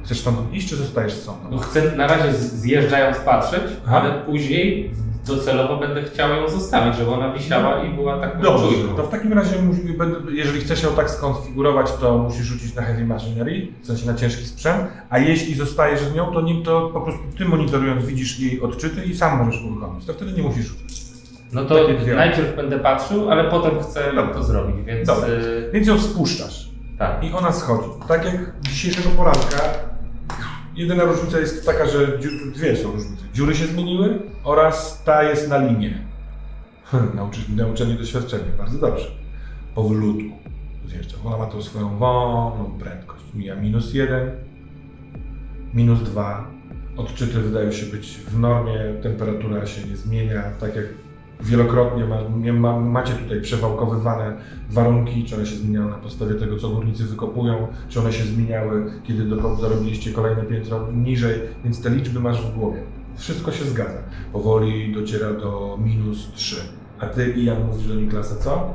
chcesz stamtąd iść, czy zostajesz z No chcę na razie zjeżdżając patrzeć, Aha. ale później docelowo będę chciał ją zostawić, żeby ona wisiała i była taką Dobrze, czujką. to w takim razie, jeżeli chcesz ją tak skonfigurować, to musisz rzucić na heavy machinery, w sensie na ciężki sprzęt, a jeśli zostajesz z nią, to, nim to po prostu ty monitorując widzisz jej odczyty i sam możesz uruchomić. To wtedy nie musisz rzucać. No to najpierw będę patrzył, ale potem chcę Dobra. to zrobić, więc Dobra. y, Więc ją spuszczasz. tak. I ona schodzi. Tak jak dzisiejszego poranka, jedyna różnica jest taka, że dwie są różnice. Dziury się zmieniły oraz ta jest na linie. Nauczy- nauczenie, doświadczenie. Bardzo dobrze. Powolutku zjeżdża. Ona ma tą swoją wolną prędkość. Mija minus jeden, minus dwa. Odczyty wydają się być w normie, temperatura się nie zmienia, tak jak wielokrotnie ma, macie tutaj przewałkowywane warunki, czy one się zmieniały na podstawie tego, co górnicy wykopują, czy one się zmieniały, kiedy do, dorobiliście kolejne piętro niżej, więc te liczby masz w głowie. Wszystko się zgadza. Powoli dociera do minus 3. A ty, Ian, mówisz do Niklasa co?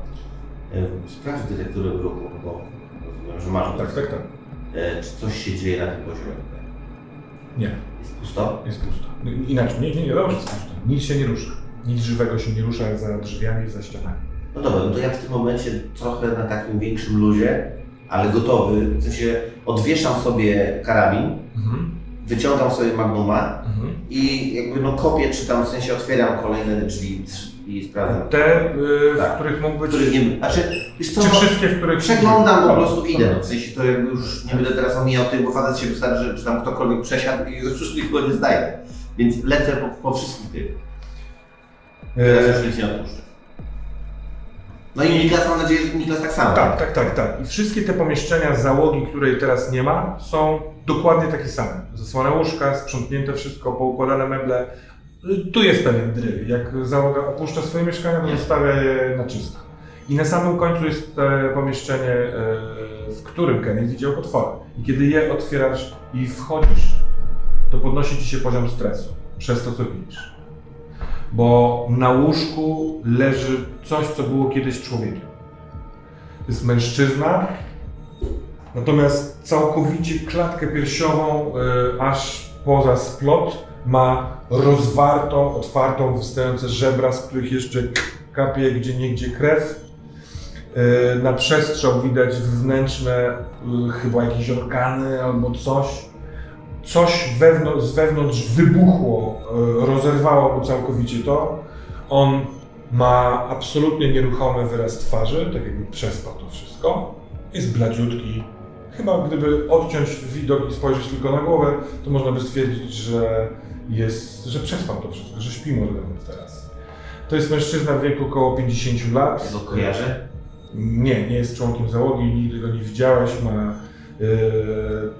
E, Sprawdź dyrektorę ruchu, bo rozumiem, że masz Tak, tak, tak. E, Czy coś się dzieje na tym poziomie? Nie, Jest pusto? jest pusto. Inaczej, nie, nie, nie, dobrze jest pusto. Nic się nie rusza. Nic żywego się nie rusza za drzwiami, za ścianami. No dobra, no to ja w tym momencie trochę na takim większym luzie, ale gotowy, w sensie odwieszam sobie karabin, Mhm. wyciągam sobie magnuma Mhm. i jakby no kopię, czy tam w sensie otwieram kolejne drzwi i sprawdzam. Te, y, w Tak. których mógł być... Których nie, znaczy, wiesz co, Czy no, wszystkie, w których... przeglądam, po prostu idę, dobra. no, w sensie to jakby już nie będę teraz omijał tych, bo facet się wystarczy, że czy tam ktokolwiek przesiadł i już już nikogo nie znajdę. Więc lecę po, po wszystkich tych. Teraz E, już nic nie odpuszczę. No i Niklas, mam nadzieję, że Niklas tak samo. Tak, tak, tak, tak. I wszystkie te pomieszczenia załogi, której teraz nie ma, są dokładnie takie same. Zasłone łóżka, sprzątnięte wszystko, poukładane meble. Y, Tu jest pewien dryl. Jak załoga opuszcza swoje mieszkania, to zostawia je na czysto. I na samym końcu jest e, pomieszczenie, e, w którym Kenny widział potwory. I kiedy je otwierasz i wchodzisz, to podnosi ci się poziom stresu przez to, co widzisz. Bo na łóżku leży coś, co było kiedyś człowiekiem. Jest mężczyzna, natomiast całkowicie klatkę piersiową, y, aż poza splot, ma rozwartą, otwartą, wystające żebra, z których jeszcze kapie gdzie niegdzie krew. Y, na przestrzał widać wewnętrzne, y, chyba jakieś organy albo coś. Coś wewnątrz, z wewnątrz wybuchło, y, rozerwało mu całkowicie to. On ma absolutnie nieruchomy wyraz twarzy, tak jakby przespał to wszystko. Jest bladziutki. Chyba gdyby odciąć widok i spojrzeć tylko na głowę, to można by stwierdzić, że jest, że przespał to wszystko, że śpi może nawet teraz. To jest mężczyzna w wieku około 50 lat. Ja go kojarzę. Nie, nie jest członkiem załogi, nigdy go nie widziałeś. Ma e,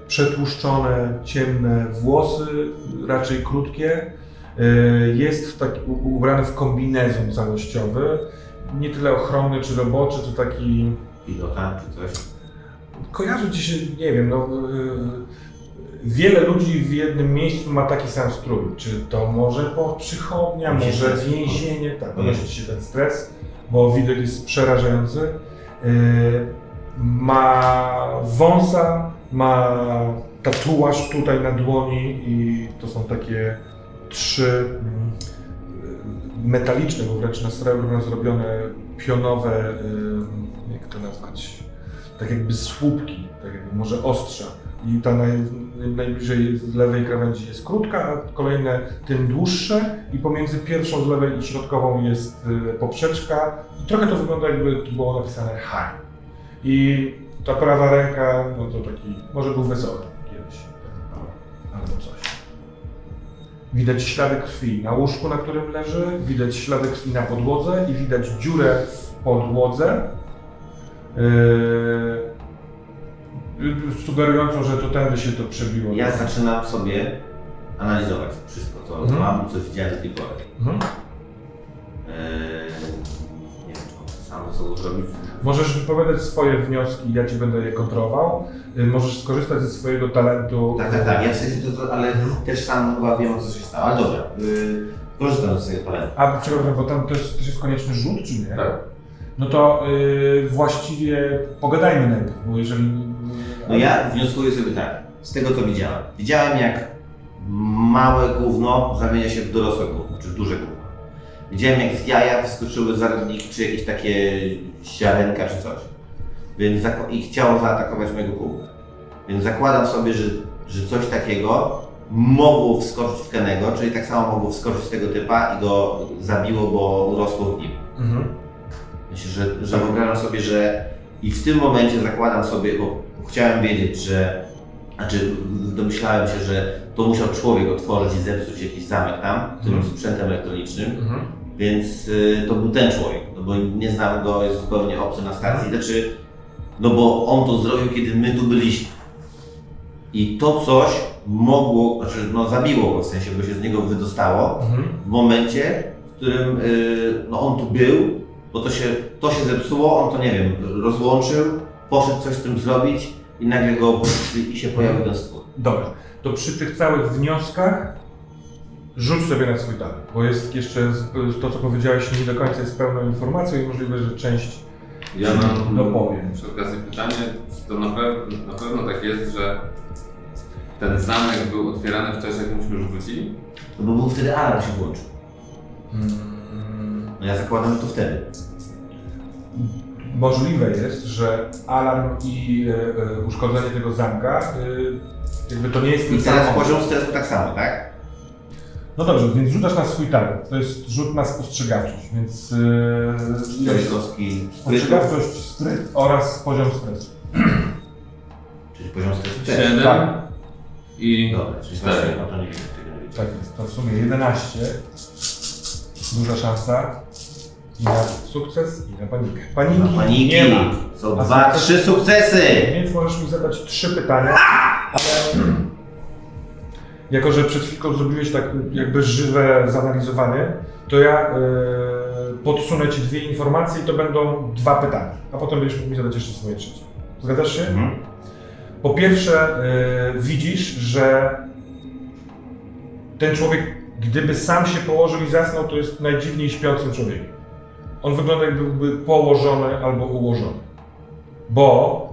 przetłuszczone, ciemne włosy, raczej krótkie. E, jest w taki, ubrany w kombinezon całościowy. Nie tyle ochronny czy roboczy, to taki Pilota czy coś. kojarzy ci się, nie wiem, no, yy, wiele ludzi w jednym miejscu ma taki sam strój. Czy to może po przychodnia, może więzienie, tak, ponosi się ten stres, bo widok jest przerażający. Ma wąsa, ma tatuaż tutaj na dłoni i to są takie trzy mm, metaliczne, bo wręcz na srebrno zrobione pionowe, jak to nazwać, tak jakby słupki, tak jakby może ostrza. I ta naj, najbliżej z lewej krawędzi jest krótka, a kolejne tym dłuższe i pomiędzy pierwszą z lewej i środkową jest y, poprzeczka i trochę to wygląda jakby było napisane H. I ta prawa ręka, no to taki, może był wesoły kiedyś, albo coś. Widać ślady krwi na łóżku, na którym leży, widać ślady krwi na podłodze i widać dziurę w podłodze, yy, sugerującą, że to tędy się to przebiło. Ja zaczynam sobie analizować wszystko, co Mhm. mam co widziałem do tej pory. Mhm. Możesz wypowiadać swoje wnioski, ja Ci będę je kontrolował. Yy, możesz skorzystać ze swojego talentu. Tak, tak, tak. Ja w sensie to, to ale też sam chyba wiem, co się stało. Ale dobra, yy, korzystam ze swojego talentu. A przepraszam, bo tam też, też jest konieczny rzut, czy nie? Tak. No to yy, właściwie pogadajmy najpierw, bo jeżeli... No ja wnioskuję sobie tak, z tego co widziałem. Widziałem jak małe gówno zamienia się w dorosłe gówno, czy w duże gówno. Widziałem jak z jaja wyskoczyły zarodniki, czy jakieś takie ziarenka, czy coś. Więc i chciało zaatakować mojego kółka. Więc zakładam sobie, że, że coś takiego mogło wskoczyć w Kenego, czyli tak samo mogło wskoczyć z tego typa i go zabiło, bo urosło w nim. Mhm. Myślę, że, że wyobrażam sobie, że i w tym momencie zakładam sobie, bo chciałem wiedzieć, że, znaczy domyślałem się, że to musiał człowiek otworzyć i zepsuć jakiś zamek tam, tym Mhm. sprzętem elektronicznym, Mhm. Więc y, to był ten człowiek, no bo nie znam go, jest zupełnie obcy na stacji, znaczy, no bo on to zrobił, kiedy my tu byliśmy. I to coś mogło, znaczy no zabiło go, w sensie, bo się z niego wydostało, Mhm. w momencie, w którym y, no on tu był, bo to się, to się zepsuło, on to nie wiem, rozłączył, poszedł coś z tym zrobić i nagle go i się pojawił ten stwór. Dobra, to przy tych całych wnioskach rzuć sobie na swój talent, bo jest jeszcze z, to, co powiedziałeś, nie do końca jest pełną informacją i możliwe, że część Ja mam dopowiem. przy okazji pytanie, to na, pew- na pewno tak jest, że ten zamek był otwierany w czasie, jak myśmy już wrócili? No bo był wtedy alarm się włączył. Mm, No ja zakładam, że to wtedy. Możliwe jest, że alarm i e, e, uszkodzenie tego zamka, e, jakby to nie jest I teraz poziom stresu tak samo, tak? No dobrze, więc rzucasz na swój talent. To jest rzut na spostrzegawczość, więc e, kostki sprytu, spostrzegawczość, spryt oraz poziom stresu. [clears throat] czyli poziom stresu też. Siedem Tak. i Dobra, czyli cztery. właśnie, no to nie wiem, tego nie wiem. Tak jest, to w sumie 11. Duża szansa. I na sukces, i na panikę. Paniki, No, paniki. nie ma. Są A dwa, sukces- trzy sukcesy! Więc możesz mi zadać trzy pytania, ale [clears throat] jako, że przed chwilką zrobiłeś tak jakby żywe zanalizowanie, to ja e, podsunę Ci dwie informacje i to będą dwa pytania, a potem będziesz mógł mi zadać jeszcze swoje trzecie. Zgadzasz się? Mhm. Po pierwsze, y, widzisz, że ten człowiek, gdyby sam się położył i zasnął, to jest najdziwniej śpiącym człowiekiem. On wygląda jakby był położony albo ułożony. Bo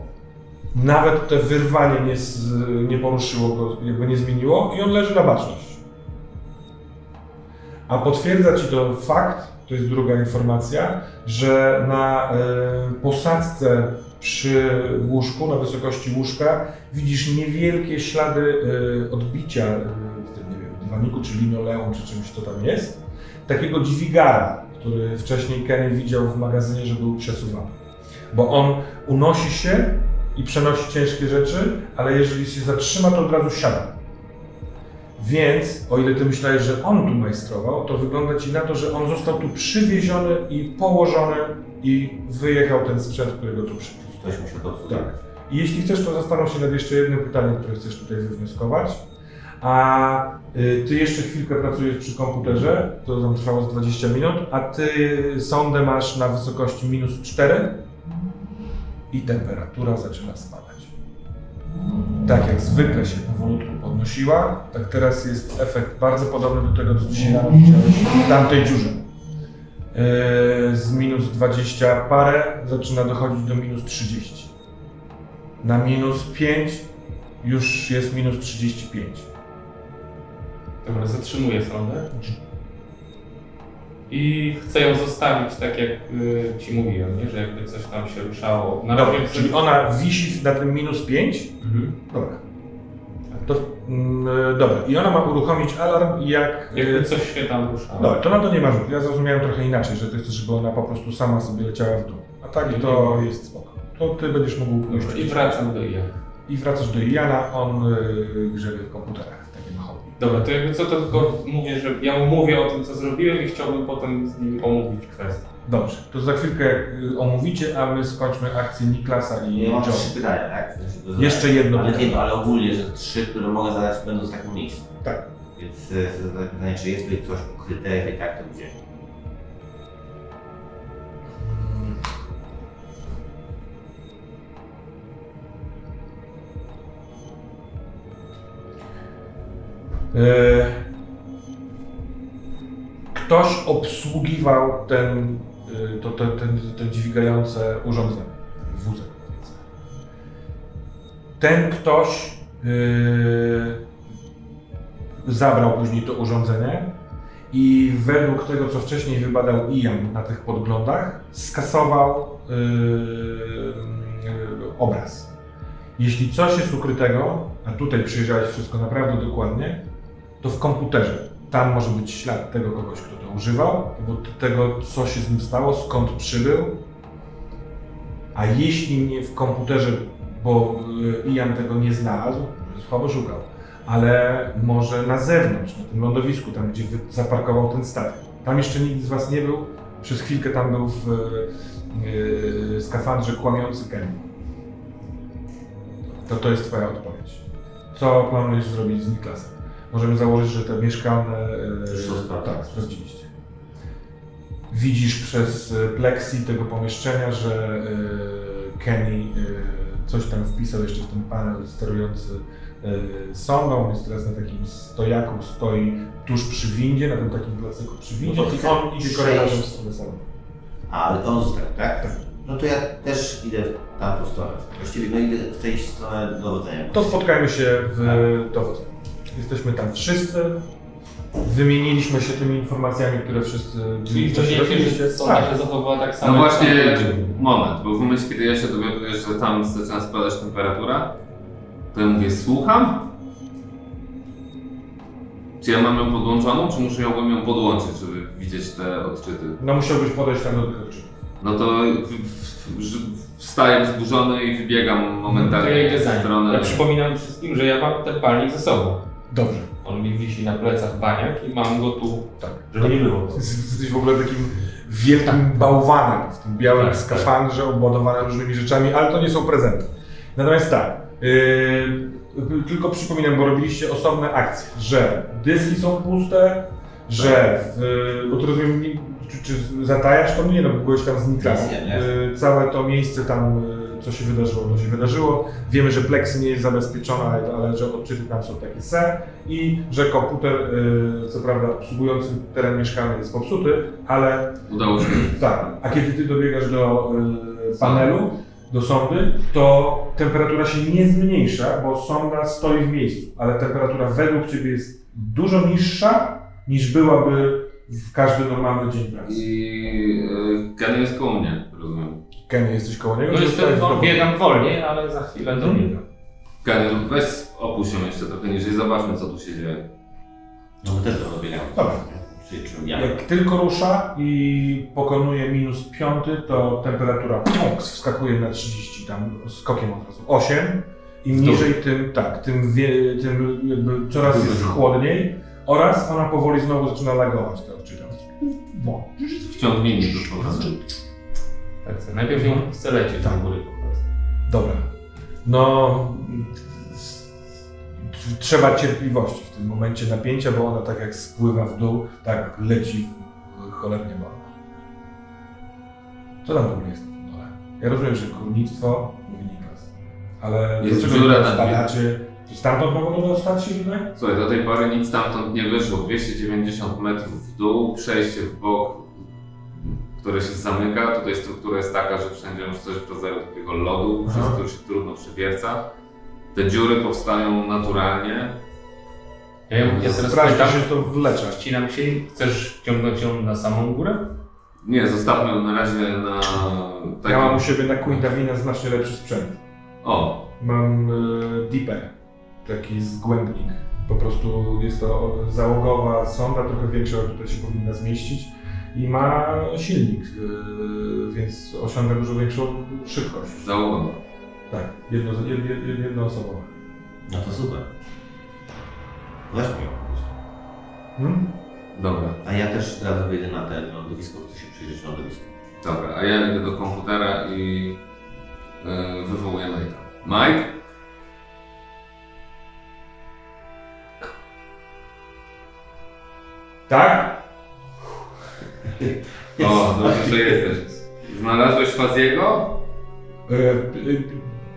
nawet te wyrwanie nie, z, nie poruszyło go, jakby nie zmieniło i on leży na baczność. A potwierdza ci to fakt, to jest druga informacja, że na y, posadzce przy łóżku, na wysokości łóżka, widzisz niewielkie ślady y, odbicia y, w tym, nie wiem, dywaniku, czy linoleum, czy czymś, co tam jest. Takiego dźwigara, który wcześniej Kenny widział w magazynie, że był przesuwany. Bo on unosi się i przenosi ciężkie rzeczy, ale jeżeli się zatrzyma, to od razu siada. Więc, o ile ty myślałeś, że on tu majstrował, to wygląda ci na to, że on został tu przywieziony i położony i wyjechał ten sprzęt, którego tu przywiózł. Ktoś musiał to. Tak. I jeśli chcesz, to zastanów się nad jeszcze jednym pytaniem, które chcesz tutaj wywnioskować. A y, ty jeszcze chwilkę pracujesz przy komputerze, to tam trwało z 20 minut, a ty sondę masz na wysokości minus 4 i temperatura zaczyna spadać. tak jak zwykle się powolutku podnosiła, tak teraz jest efekt bardzo podobny do tego, co dzisiaj rano widziałeś w tamtej dziurze. Yy, z minus 20 parę zaczyna dochodzić do minus 30. Na minus 5 już jest minus 35. Dobra, zatrzymuję sondę. I chcę ją zostawić tak jak y, ci mówiłem, nie? że jakby coś tam się ruszało. Na Dobra, razie czyli ona wisi na tym minus 5. Mhm. Dobra. To, mm, dobra, i ona ma uruchomić alarm jak... Jakby yy, coś się tam ruszało. Dobra, to na to nie ma rzut. Ja zrozumiałem trochę inaczej, że ty chcesz, żeby ona po prostu sama sobie leciała w dół. A tak to jest spoko. To ty będziesz mógł pójść. Dobra, I wracam do IA. I wracasz do Iana, on yy, grzebie w komputerach. Dobra, to jakby co to tylko mówię, że ja mu mówię o tym, co zrobiłem i chciałbym potem z nim omówić kwestię. Dobrze, to za chwilkę yy, omówicie, a my skończmy akcję Niklasa i Ja mam trzy pytania, tak? Jeszcze jedno Ale pytanie. nie, no, ale ogólnie, że trzy, które mogę zadać będą w takim miejscu. Tak. Więc e, chcę zadać pytanie, czy jest tutaj coś ukryte, jeżeli tak, to gdzie? Ktoś obsługiwał ten, e, to, to, ten, to dźwigające urządzenie, wózek. Ten ktoś e, zabrał później to urządzenie i według tego, co wcześniej wybadał Ian na tych podglądach, skasował e, e, obraz. Jeśli coś jest ukrytego, a tutaj przyjrzałeś wszystko naprawdę dokładnie, to w komputerze. Tam może być ślad tego kogoś, kto to używał, albo tego, co się z nim stało, skąd przybył. A jeśli nie w komputerze, bo y, Ian tego nie znalazł, słabo szukał, ale może na zewnątrz, na tym lądowisku, tam gdzie zaparkował ten statek. Tam jeszcze nikt z Was nie był. Przez chwilkę tam był w yy, skafandrze kłamiący Kenny. To to jest Twoja odpowiedź. Co planujesz zrobić z Niklasem? Możemy założyć, że te mieszkalne... e, sprawdzone. Tak, sprawdziliście. Widzisz przez e, plexi tego pomieszczenia, że e, Kenny coś tam wpisał jeszcze w ten panel sterujący sondą. On jest teraz na takim stojaku, stoi tuż przy windzie, na tym takim placyku przy windzie No to on idzie korytarzem w stronę salonu. A, ale on został, tak? Tak. No to ja też idę w tamtą stronę. Właściwie no idę w tej stronę dowodzenia. To spotkajmy się w dowodzeniu. Jesteśmy tam wszyscy. Wymieniliśmy się tymi informacjami, które wszyscy Czyli wcześniej wiecie, że robiliście. sonda Tak. się zachowała tak samo. No właśnie, moment, bo w momencie, kiedy ja się dowiaduję, że tam zaczyna spadać temperatura, to ja mówię, słucham? Czy ja mam ją podłączoną, czy muszę ją, ją podłączyć, żeby widzieć te odczyty? No musiałbyś podejść tam do tych odczytów. No to w, w, w, wstaję wzburzony i wybiegam To momentalnie ja idę w stronę. Ja przypominam wszystkim, że ja mam ten palnik ze sobą. Dobrze. On mi wisi na plecach baniak i mam go tu, Tak. żeby nie było. Jesteś w ogóle takim wielkim bałwanem w tym białym Tak, skafandrze obładowanym różnymi rzeczami, ale to nie są prezenty. Natomiast tak, yy, tylko przypominam, bo robiliście osobne akcje, że dyski są puste, że, w, bo to rozumiem, czy, czy zatajasz to? Nie, no bo byłeś tam z Niklasem. Yy, całe to miejsce tam, yy, co się wydarzyło, to się wydarzyło. Wiemy, że pleksy nie jest zabezpieczona, ale, że odczyty tam są takie se i że komputer, yy, co prawda obsługujący teren mieszkalny jest popsuty, ale Udało się. tak. A kiedy ty dobiegasz do y, panelu, do sondy, to temperatura się nie zmniejsza, bo sonda stoi w miejscu, ale temperatura według ciebie jest dużo niższa niż byłaby w każdy normalny dzień pracy. I y, Kenny jest koło mnie, rozumiem. Kenny, jesteś koło niego? No jestem, no, biegam wolniej, ale za chwilę Mhm. dobiegam. Kenny, weź opuść się jeszcze trochę niżej, zobaczmy co tu się dzieje. No my też to dobiegamy. Dobra. Ja? Jak tylko rusza i pokonuje minus piąty, to temperatura pum, wskakuje na 30, tam skokiem od razu 8. Im niżej, tym tak, tym, wie, tym jakby coraz jest chłodniej oraz ona powoli znowu zaczyna lagować te odczyty. No. Wciągnięcie do powrotem. Tak, chcę. najpierw ją chcę lecieć Tak. do góry po prostu. Dobra. No. Trzeba cierpliwości w tym momencie napięcia, bo ona tak jak spływa w dół, tak leci w cholernie wolno. Co tam w ogóle jest na tym dole? Ja rozumiem, że górnictwo, mówi Niklas, Ale Jest dziura na spadacie? Stamtąd mogą dostać się jednak? Słuchaj, do tej pory nic stamtąd nie wyszło. 290 metrów w dół, przejście w bok, które się zamyka. Tutaj struktura jest taka, że wszędzie masz coś w rodzaju takiego lodu, Aha. przez który się trudno przewierca. Te dziury powstają naturalnie. Ja, ja teraz Sprawdź, pytam, się to wlecze. wcinam się i chcesz ciągnąć ją na samą górę? Nie, zostawmy ją na razie na takim... Ja mam u siebie na Quintavina znacznie lepszy sprzęt. O, Mam y, Deeper, taki zgłębnik. Po prostu jest to załogowa sonda, trochę większa, tutaj się powinna zmieścić i ma silnik, y, więc osiąga dużo większą szybkość. załogą. Tak, jedno, jed, jed, jednoosobowa. No to super. Weźmy ją. Hmm? Dobra, A ja też od razu wyjdę na ten lądowisko, chcę się przyjrzeć lądowisku. dobra. A ja idę do komputera i yy, wywołuję Mike'a. Mike? Tak? [laughs] O, dobrze, że jesteś. Znalazłeś Faziego? Y, y,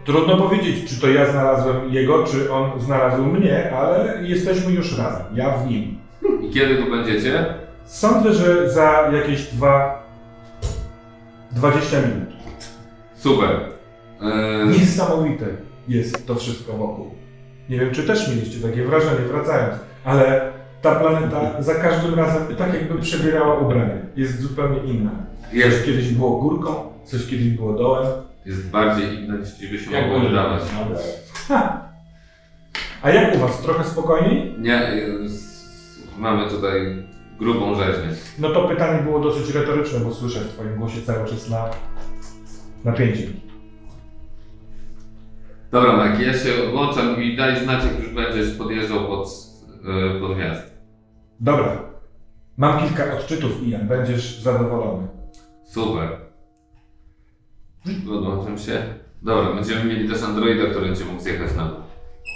trudno powiedzieć, czy to ja znalazłem jego, czy on znalazł mnie, ale jesteśmy już razem, ja w nim. I kiedy tu będziecie? Sądzę, że za jakieś dwa... 20 minut. Super. Yy, Niesamowite jest to wszystko wokół. Nie wiem, czy też mieliście takie wrażenie wracając, ale ta planeta za każdym razem tak jakby przebierała ubranie. Jest zupełnie inna. Coś kiedyś było górką, coś kiedyś było dołem. jest bardziej inna niż by się Jak mogło było wydawać. no. A jak u Was? Trochę spokojniej? Nie, s- mamy tutaj grubą rzeźnię. No to pytanie było dosyć retoryczne, bo słyszę w Twoim głosie cały czas na napięcie. Dobra, Mike, ja się odłączam i daj znać, jak już będziesz podjeżdżał pod, yy, pod miasto. Dobra. Mam kilka odczytów, Ian. Będziesz zadowolony. Super. Odłączam się. Dobra, będziemy mieli też Androida, który będzie mógł zjechać na dół.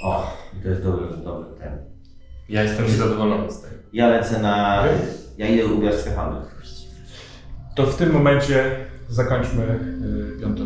O, to jest dobry, dobry ten. Ja jestem zadowolony z tego. Ja lecę na... Ja idę ubierać skafander. To w tym momencie zakończmy y, piąty